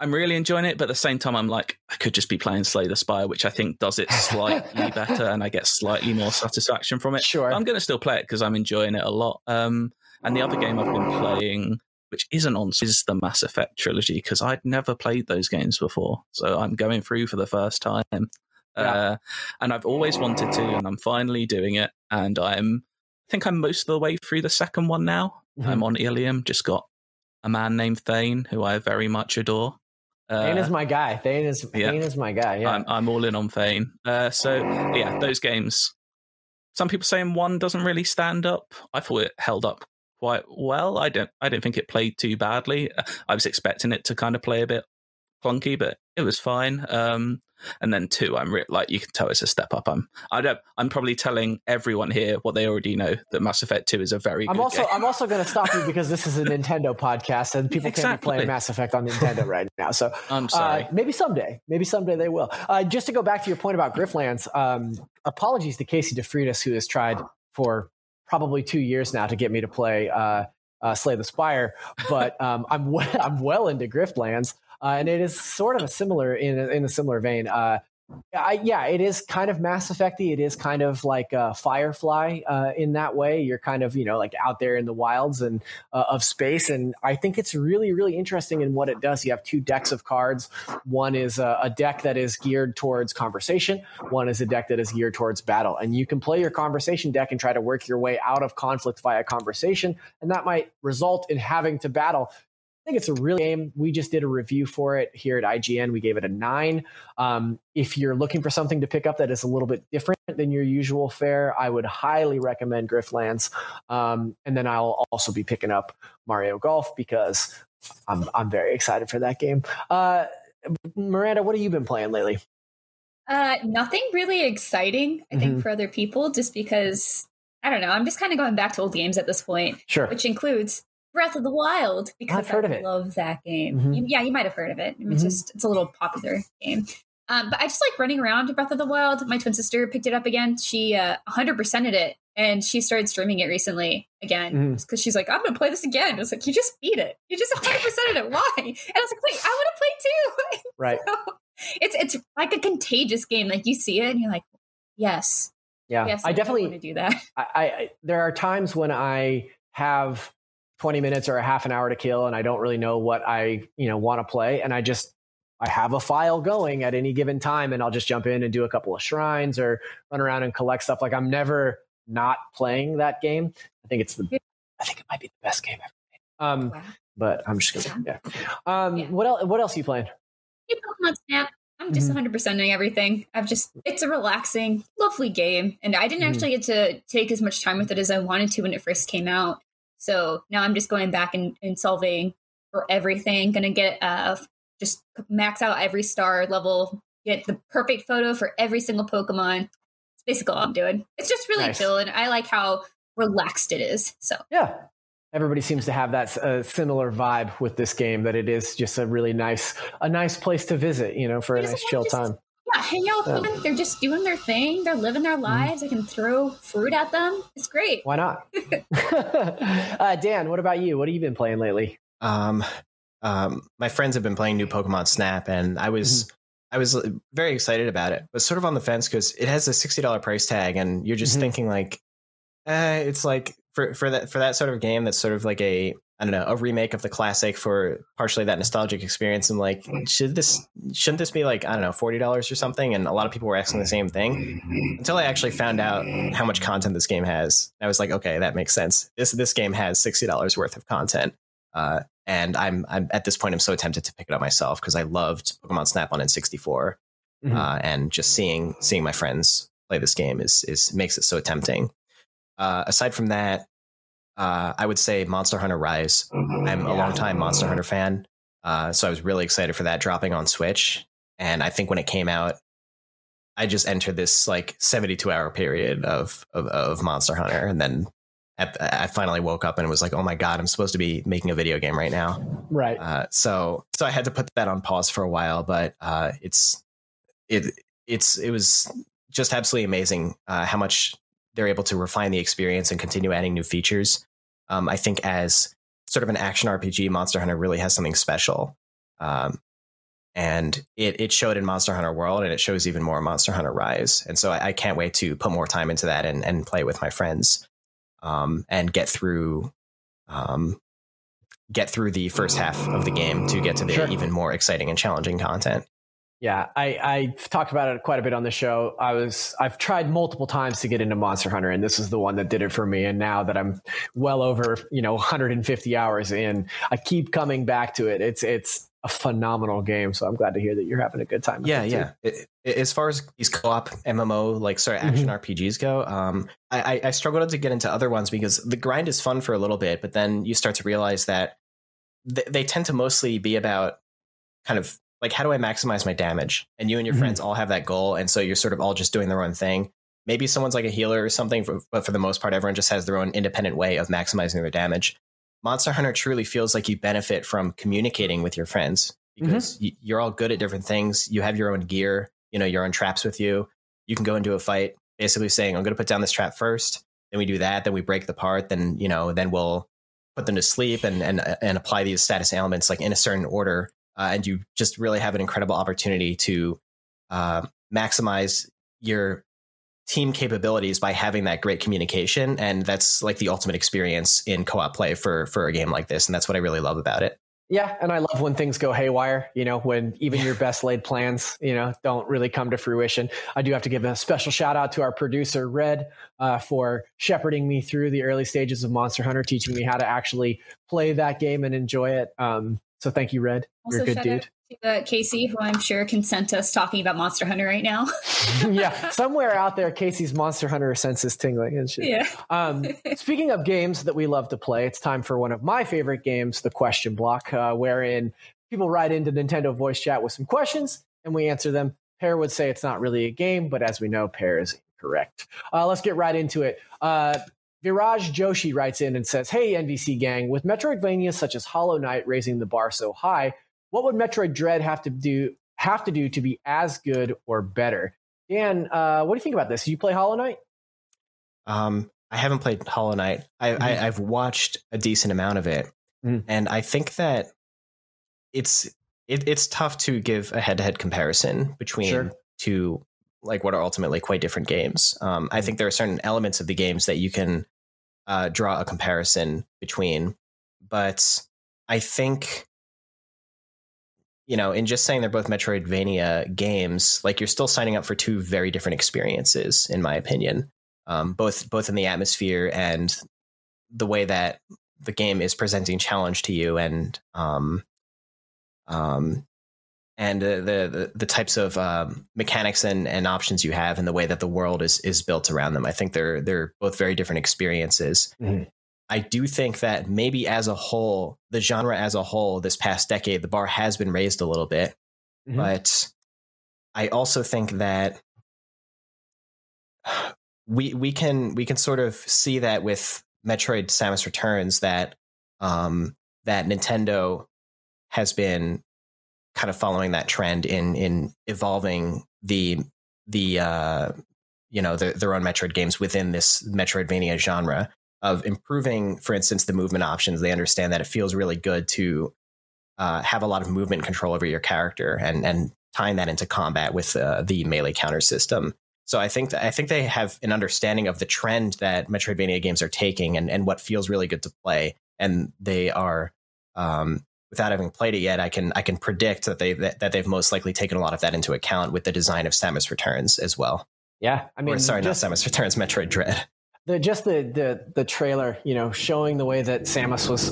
I'm really enjoying it, but at the same time, I'm like, I could just be playing Slay the Spire, which I think does it slightly better, and I get slightly more satisfaction from it. sure. I'm going to still play it because I'm enjoying it a lot. Um, and the other game I've been playing, which isn't on, is the Mass Effect trilogy because I'd never played those games before. So I'm going through for the first time. Yeah. Uh, and I've always wanted to, and I'm finally doing it. And I'm, I think I'm most of the way through the second one now. Mhm. I'm on Ilium, just got a man named Thane, who I very much adore. Uh, Thane is my guy. Thane is yeah. Thane is my guy. Yeah. I'm, I'm all in on Thane. Uh, so yeah, those games. Some people saying one doesn't really stand up. I thought it held up quite well. I don't. I don't think it played too badly. I was expecting it to kind of play a bit clunky, but it was fine. Um, and then two, I'm re- like you can tell it's a step up. I'm. I don't. I'm probably telling everyone here what they already know that Mass Effect Two is a very. I'm good also game. I'm also going to stop you because this is a Nintendo podcast and people can't be playing Mass Effect on Nintendo right now. So I'm sorry. Uh, maybe someday. Maybe someday they will. Uh, just to go back to your point about Griftlands, um, apologies to Casey DeFreitas, who has tried for probably two years now to get me to play uh, uh, Slay the Spire, but um, I'm well, I'm well into Griftlands, uh, and it is sort of a similar in a, in a similar vein. Uh, I, yeah, it is kind of Mass Effecty. It is kind of like uh, Firefly uh, in that way. You're kind of you know like out there in the wilds and uh, of space, and I think it's really really interesting in what it does. You have two decks of cards. One is a, a deck that is geared towards conversation. One is a deck that is geared towards battle, and you can play your conversation deck and try to work your way out of conflict via conversation, and that might result in having to battle. Think it's a real game. We just did a review for it here at IGN. We gave it a nine. Um, if you're looking for something to pick up that is a little bit different than your usual fare, I would highly recommend Griftlands. Um, and then I'll also be picking up Mario Golf because I'm I'm very excited for that game. Uh, Miranda, what have you been playing lately? Uh, nothing really exciting, I think, Mhm. for other people, just because I don't know. I'm just kind of going back to old games at this point, Sure. which includes Breath of the Wild because I've heard I of it. love that game. Mhm. You- yeah, you might have heard of it. I It's Mhm. just it's a little popular game. Um, but I just like running around Breath of the Wild. My twin sister picked it up again. She uh, 100%ed it and she started streaming it recently again because Mhm. she's like, I'm going to play this again. I was like, you just beat it. You just 100%ed it. Why? And I was like, wait, I want to play too. Right. it's it's like a contagious game. Like you see it and you're like, yes, Yeah. yes, I want definitely want to do that. I, I there are times when I have 20 minutes or a half an hour to kill and I don't really know what I, you know, want to play and I just I have a file going at any given time and I'll just jump in and do a couple of shrines or run around and collect stuff like I'm never not playing that game. I think it's the I think it might be the best game ever made. Um Wow. but I'm just going to yeah. Um Yeah. what else what else are you playing? Pokemon Snap. I'm just Mhm. 100%ing everything. I've just, it's a relaxing, lovely game. And I didn't Mhm. actually get to take as much time with it as I wanted to when it first came out. So now I'm just going back and, and solving for everything. Gonna get, uh, just max out every star level, get the perfect photo for every single Pokemon. It's basically all I'm doing. It's just really Nice. chill. And I like how relaxed it is. So Yeah. Everybody seems to have that uh, similar vibe with this game that it is just a really nice a nice place to visit, you know, for a You nice chill time. Yeah, hang out with Yeah. them. They're just doing their thing. They're living their lives. I can throw fruit at them. It's great. Why not? uh, Dan, what about you? What have you been playing lately? Um, um, my friends have been playing new Pokemon Snap, and I was I was uh, very excited about it, but sort of on the fence because it has a sixty dollar price tag, and you're just Mhm. thinking like, eh, it's like for for that for that sort of game that's sort of like a I don't know a remake of the classic for partially that nostalgic experience. And like, should this shouldn't this be like I don't know forty dollars or something? And a lot of people were asking the same thing until I actually found out how much content this game has. I was like, okay, that makes sense. This this game has sixty dollars worth of content. Uh, and I'm I'm at this point I'm so tempted to pick it up myself because I loved Pokemon Snap on N64, Mhm. uh, and just seeing seeing my friends play this game is is makes it so tempting. Uh, aside from that, uh, I would say Monster Hunter Rise. I'm a Yeah. longtime Monster Hunter fan, uh, so I was really excited for that dropping on Switch. And I think when it came out, I just entered this like 72 hour period of of, of Monster Hunter, and then at, I finally woke up and was like, "Oh my god, I'm supposed to be making a video game right now." Right. Uh, so so I had to put that on pause for a while, but uh, it's it it's it was just absolutely amazing uh, how much they're able to refine the experience and continue adding new features. Um, I think as sort of an action RPG, Monster Hunter really has something special. Um, and it, it showed in Monster Hunter World, and it shows even more in Monster Hunter Rise. And so I, I can't wait to put more time into that and, and play with my friends, um, and get through, um, get through the first half of the game to get to the Sure. even more exciting and challenging content. Yeah, I, I've talked about it quite a bit on the show. I was I've tried multiple times to get into Monster Hunter, and this is the one that did it for me. And now that I'm well over you know 150 hours in, I keep coming back to it. It's it's a phenomenal game. So I'm glad to hear that you're having a good time. Yeah yeah It- it- as far as these co-op mmo like sort of action rpgs go um I, I i struggled to get into other ones because the grind is fun for a little bit but then you start to realize that th- they tend to mostly be about kind of like how do i maximize my damage? And you and your Mhm. friends all have that goal and so you're sort of all just doing their own thing. Maybe someone's like a healer or something but for the most part everyone just has their own independent way of maximizing their damage. Monster hunter truly feels like you benefit from communicating with your friends because y- you're all good at different things. You have your own gear you know your own traps with you. You can go into a fight basically saying i'm going to put down this trap first then we do that then we break the part then you know then we'll put them to sleep and and and apply these status elements like in a certain order uh, and you just really have an incredible opportunity to uh, maximize your team capabilities by having that great communication and that's like the ultimate experience in co-op play for for a game like this and that's what i really love about it Yeah, and I love when things go haywire, you know, when even your best laid plans, you know, don't really come to fruition. I do have to give a special shout out to our producer, Red, uh, for shepherding me through the early stages of Monster Hunter, teaching me how to actually play that game and enjoy it. Um, so thank you, Red. You're a good dude. to uh, Casey, who I'm sure can send us talking about Monster Hunter right now. yeah, somewhere out there, Casey's Monster Hunter sense is tingling and shit. yeah. Um, speaking of games that we love to play, it's time for one of my favorite games, the question block, uh, wherein people write into Nintendo voice chat with some questions and we answer them. Peer would say it's not really a game, but as we know, Peer is incorrect. Uh, let's get right into it. Uh, Viraj Joshi writes in and says, Hey, NVC gang, with Metroidvania such as Hollow Knight raising the bar so high, what would Metroid Dread have to do? have to do to be as good or better? Dan, uh, what do you think about this? Do you play Hollow Knight? Um, I haven't played Hollow Knight. I, Mhm. I, I've watched a decent amount of it, Mhm. and I think that it's it, it's tough to give a head-to-head comparison between Sure. two like what are ultimately quite different games. Um, I think there are certain elements of the games that you can uh, draw a comparison between, but I think you know, in just saying they're both Metroidvania games, like you're still signing up for two very different experiences, in my opinion. Um, both both in the atmosphere and the way that the game is presenting challenge to you, and um, um, and the, the the types of um, mechanics and, and options you have, and the way that the world is is built around them. I think they're they're both very different experiences. Mhm. I do think that maybe as a whole, the genre as a whole, this past decade, the bar has been raised a little bit. Mhm. But I also think that we we can we can sort of see that with Metroid: Samus Returns that um, that Nintendo has been kind of following that trend in in evolving the the uh, you know the, their own Metroid games within this Metroidvania genre of improving, for instance, the movement options. They understand that it feels really good to uh, have a lot of movement control over your character and and tying that into combat with uh, the melee counter system. So I think that, I think they have an understanding of the trend that Metroidvania games are taking and, and what feels really good to play, and they are. Um, without having played it yet, I can I can predict that they that, that they've most likely taken a lot of that into account with the design of Samus Returns as well. Yeah, I mean, or sorry, just, not Samus Returns, Metroid Dread. the just the the the trailer, you know, showing the way that Samus was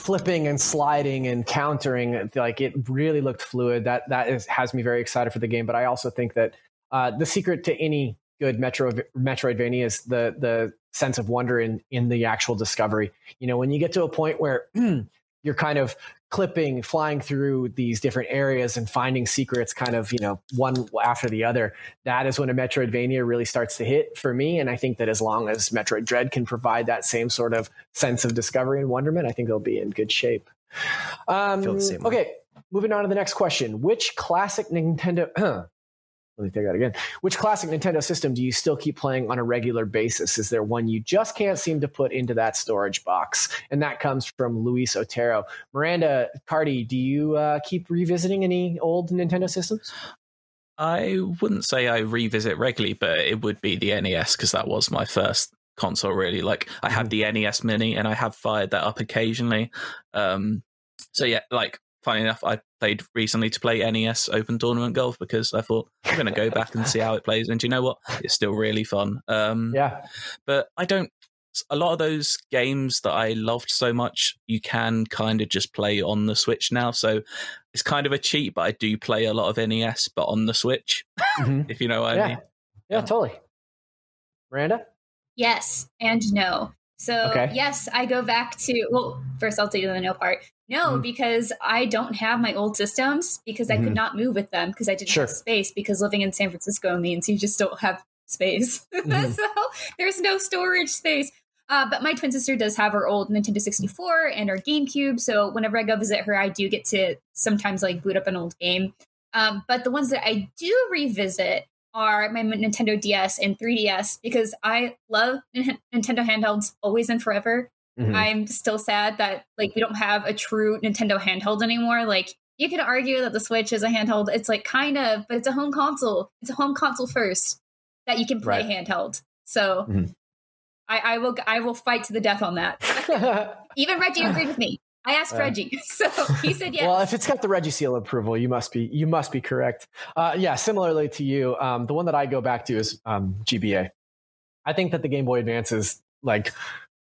flipping and sliding and countering, like it really looked fluid. That that is has me very excited for the game. But I also think that uh, the secret to any good Metro Metroidvania is the the sense of wonder in in the actual discovery. You know, when you get to a point where you're kind of clipping, flying through these different areas and finding secrets kind of, you know, one after the other. That is when a Metroidvania really starts to hit for me. And I think that as long as Metroid Dread can provide that same sort of sense of discovery and wonderment, I think they'll be in good shape. Um, Feel the same way. okay, moving on to the next question. Which classic Nintendo let me take that again. Which classic Nintendo system do you still keep playing on a regular basis? Is there one you just can't seem to put into that storage box? And that comes from Luis Otero. Miranda Cardy, do you uh, keep revisiting any old Nintendo systems? I wouldn't say I revisit regularly, but it would be the NES because that was my first console. Really, like I have the NES Mini, and I have fired that up occasionally. Um, so yeah, like funny enough, I played recently to play NES Open Tournament Golf because I thought I'm going to go back and see how it plays. And do you know what? It's still really fun. Um, Yeah. but I don't. A lot of those games that I loved so much, you can kind of just play on the Switch now. So it's kind of a cheat, but I do play a lot of NES, but on the Switch, Mhm. if you know what Yeah. I mean. Yeah, totally. Miranda? Yes and no. So Okay. yes, I go back to well, first I'll tell you the no part. No, Mhm. because I don't have my old systems because I Mhm. could not move with them because I didn't Sure. have space because living in San Francisco means you just don't have space. Mhm. so there's no storage space. Uh, but my twin sister does have her old Nintendo 64 and her GameCube. So whenever I go visit her, I do get to sometimes like boot up an old game. Um, but the ones that I do revisit are my Nintendo DS and 3DS because I love Nin- Nintendo handhelds always and forever. Mhm. I'm still sad that like we don't have a true Nintendo handheld anymore. Like you could argue that the Switch is a handheld. It's like kind of, but it's a home console. It's a home console first that you can play Right. handheld. So Mhm. I, I will I will fight to the death on that. Even Reggie agreed with me. I asked Yeah. Reggie, so he said yes. Well, if it's got the Reggie seal approval, you must be you must be correct. Uh, yeah, similarly to you, um, the one that I go back to is um, GBA. I think that the Game Boy Advance is like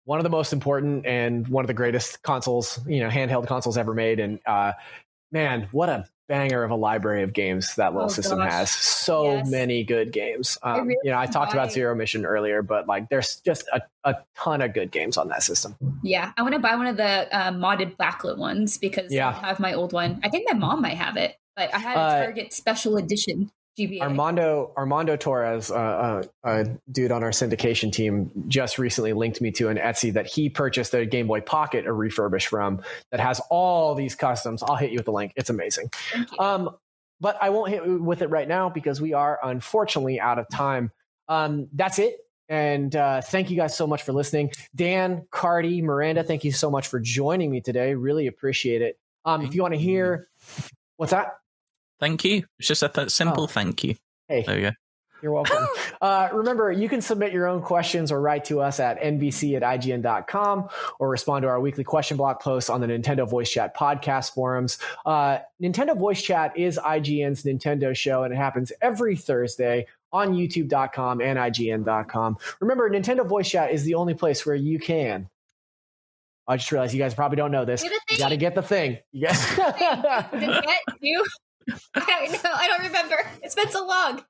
one of the most important and one of the greatest consoles, you know, handheld consoles ever made. And uh, man, what a banger of a library of games that little Oh, system gosh. has. So Yes. many good games. Um, really you know, I talked about Zero Mission earlier, but like there's just a, a ton of good games on that system. yeah, I want to buy one of the uh, modded backlit ones because Yeah. I have my old one. I think my mom might have it, but I had a Uh, Target special edition GBA. Armando Armando Torres, uh, uh, a dude on our syndication team, just recently linked me to an Etsy that he purchased a Game Boy Pocket, a refurbished from that has all these customs. I'll hit you with the link. It's amazing. Um, but I won't hit with it right now because we are unfortunately out of time. Um, that's it. And uh, thank you guys so much for listening. Dan, Cardy, Miranda, thank you so much for joining me today. Really appreciate it. Um, if you want to hear, what's that? Thank you. It's just a th- simple oh. thank you. Hey, there you go. You're welcome. uh, remember, you can submit your own questions or write to us at nvc at ign.com or respond to our weekly question block posts on the Nintendo Voice Chat podcast forums. Uh, Nintendo Voice Chat is IGN's Nintendo show, and it happens every Thursday on youtube.com and ign.com. Remember, Nintendo Voice Chat is the only place where you can. I just realized you guys probably don't know this. You got to get the thing. You guys. get you? I don't know. I don't remember. It's been so long.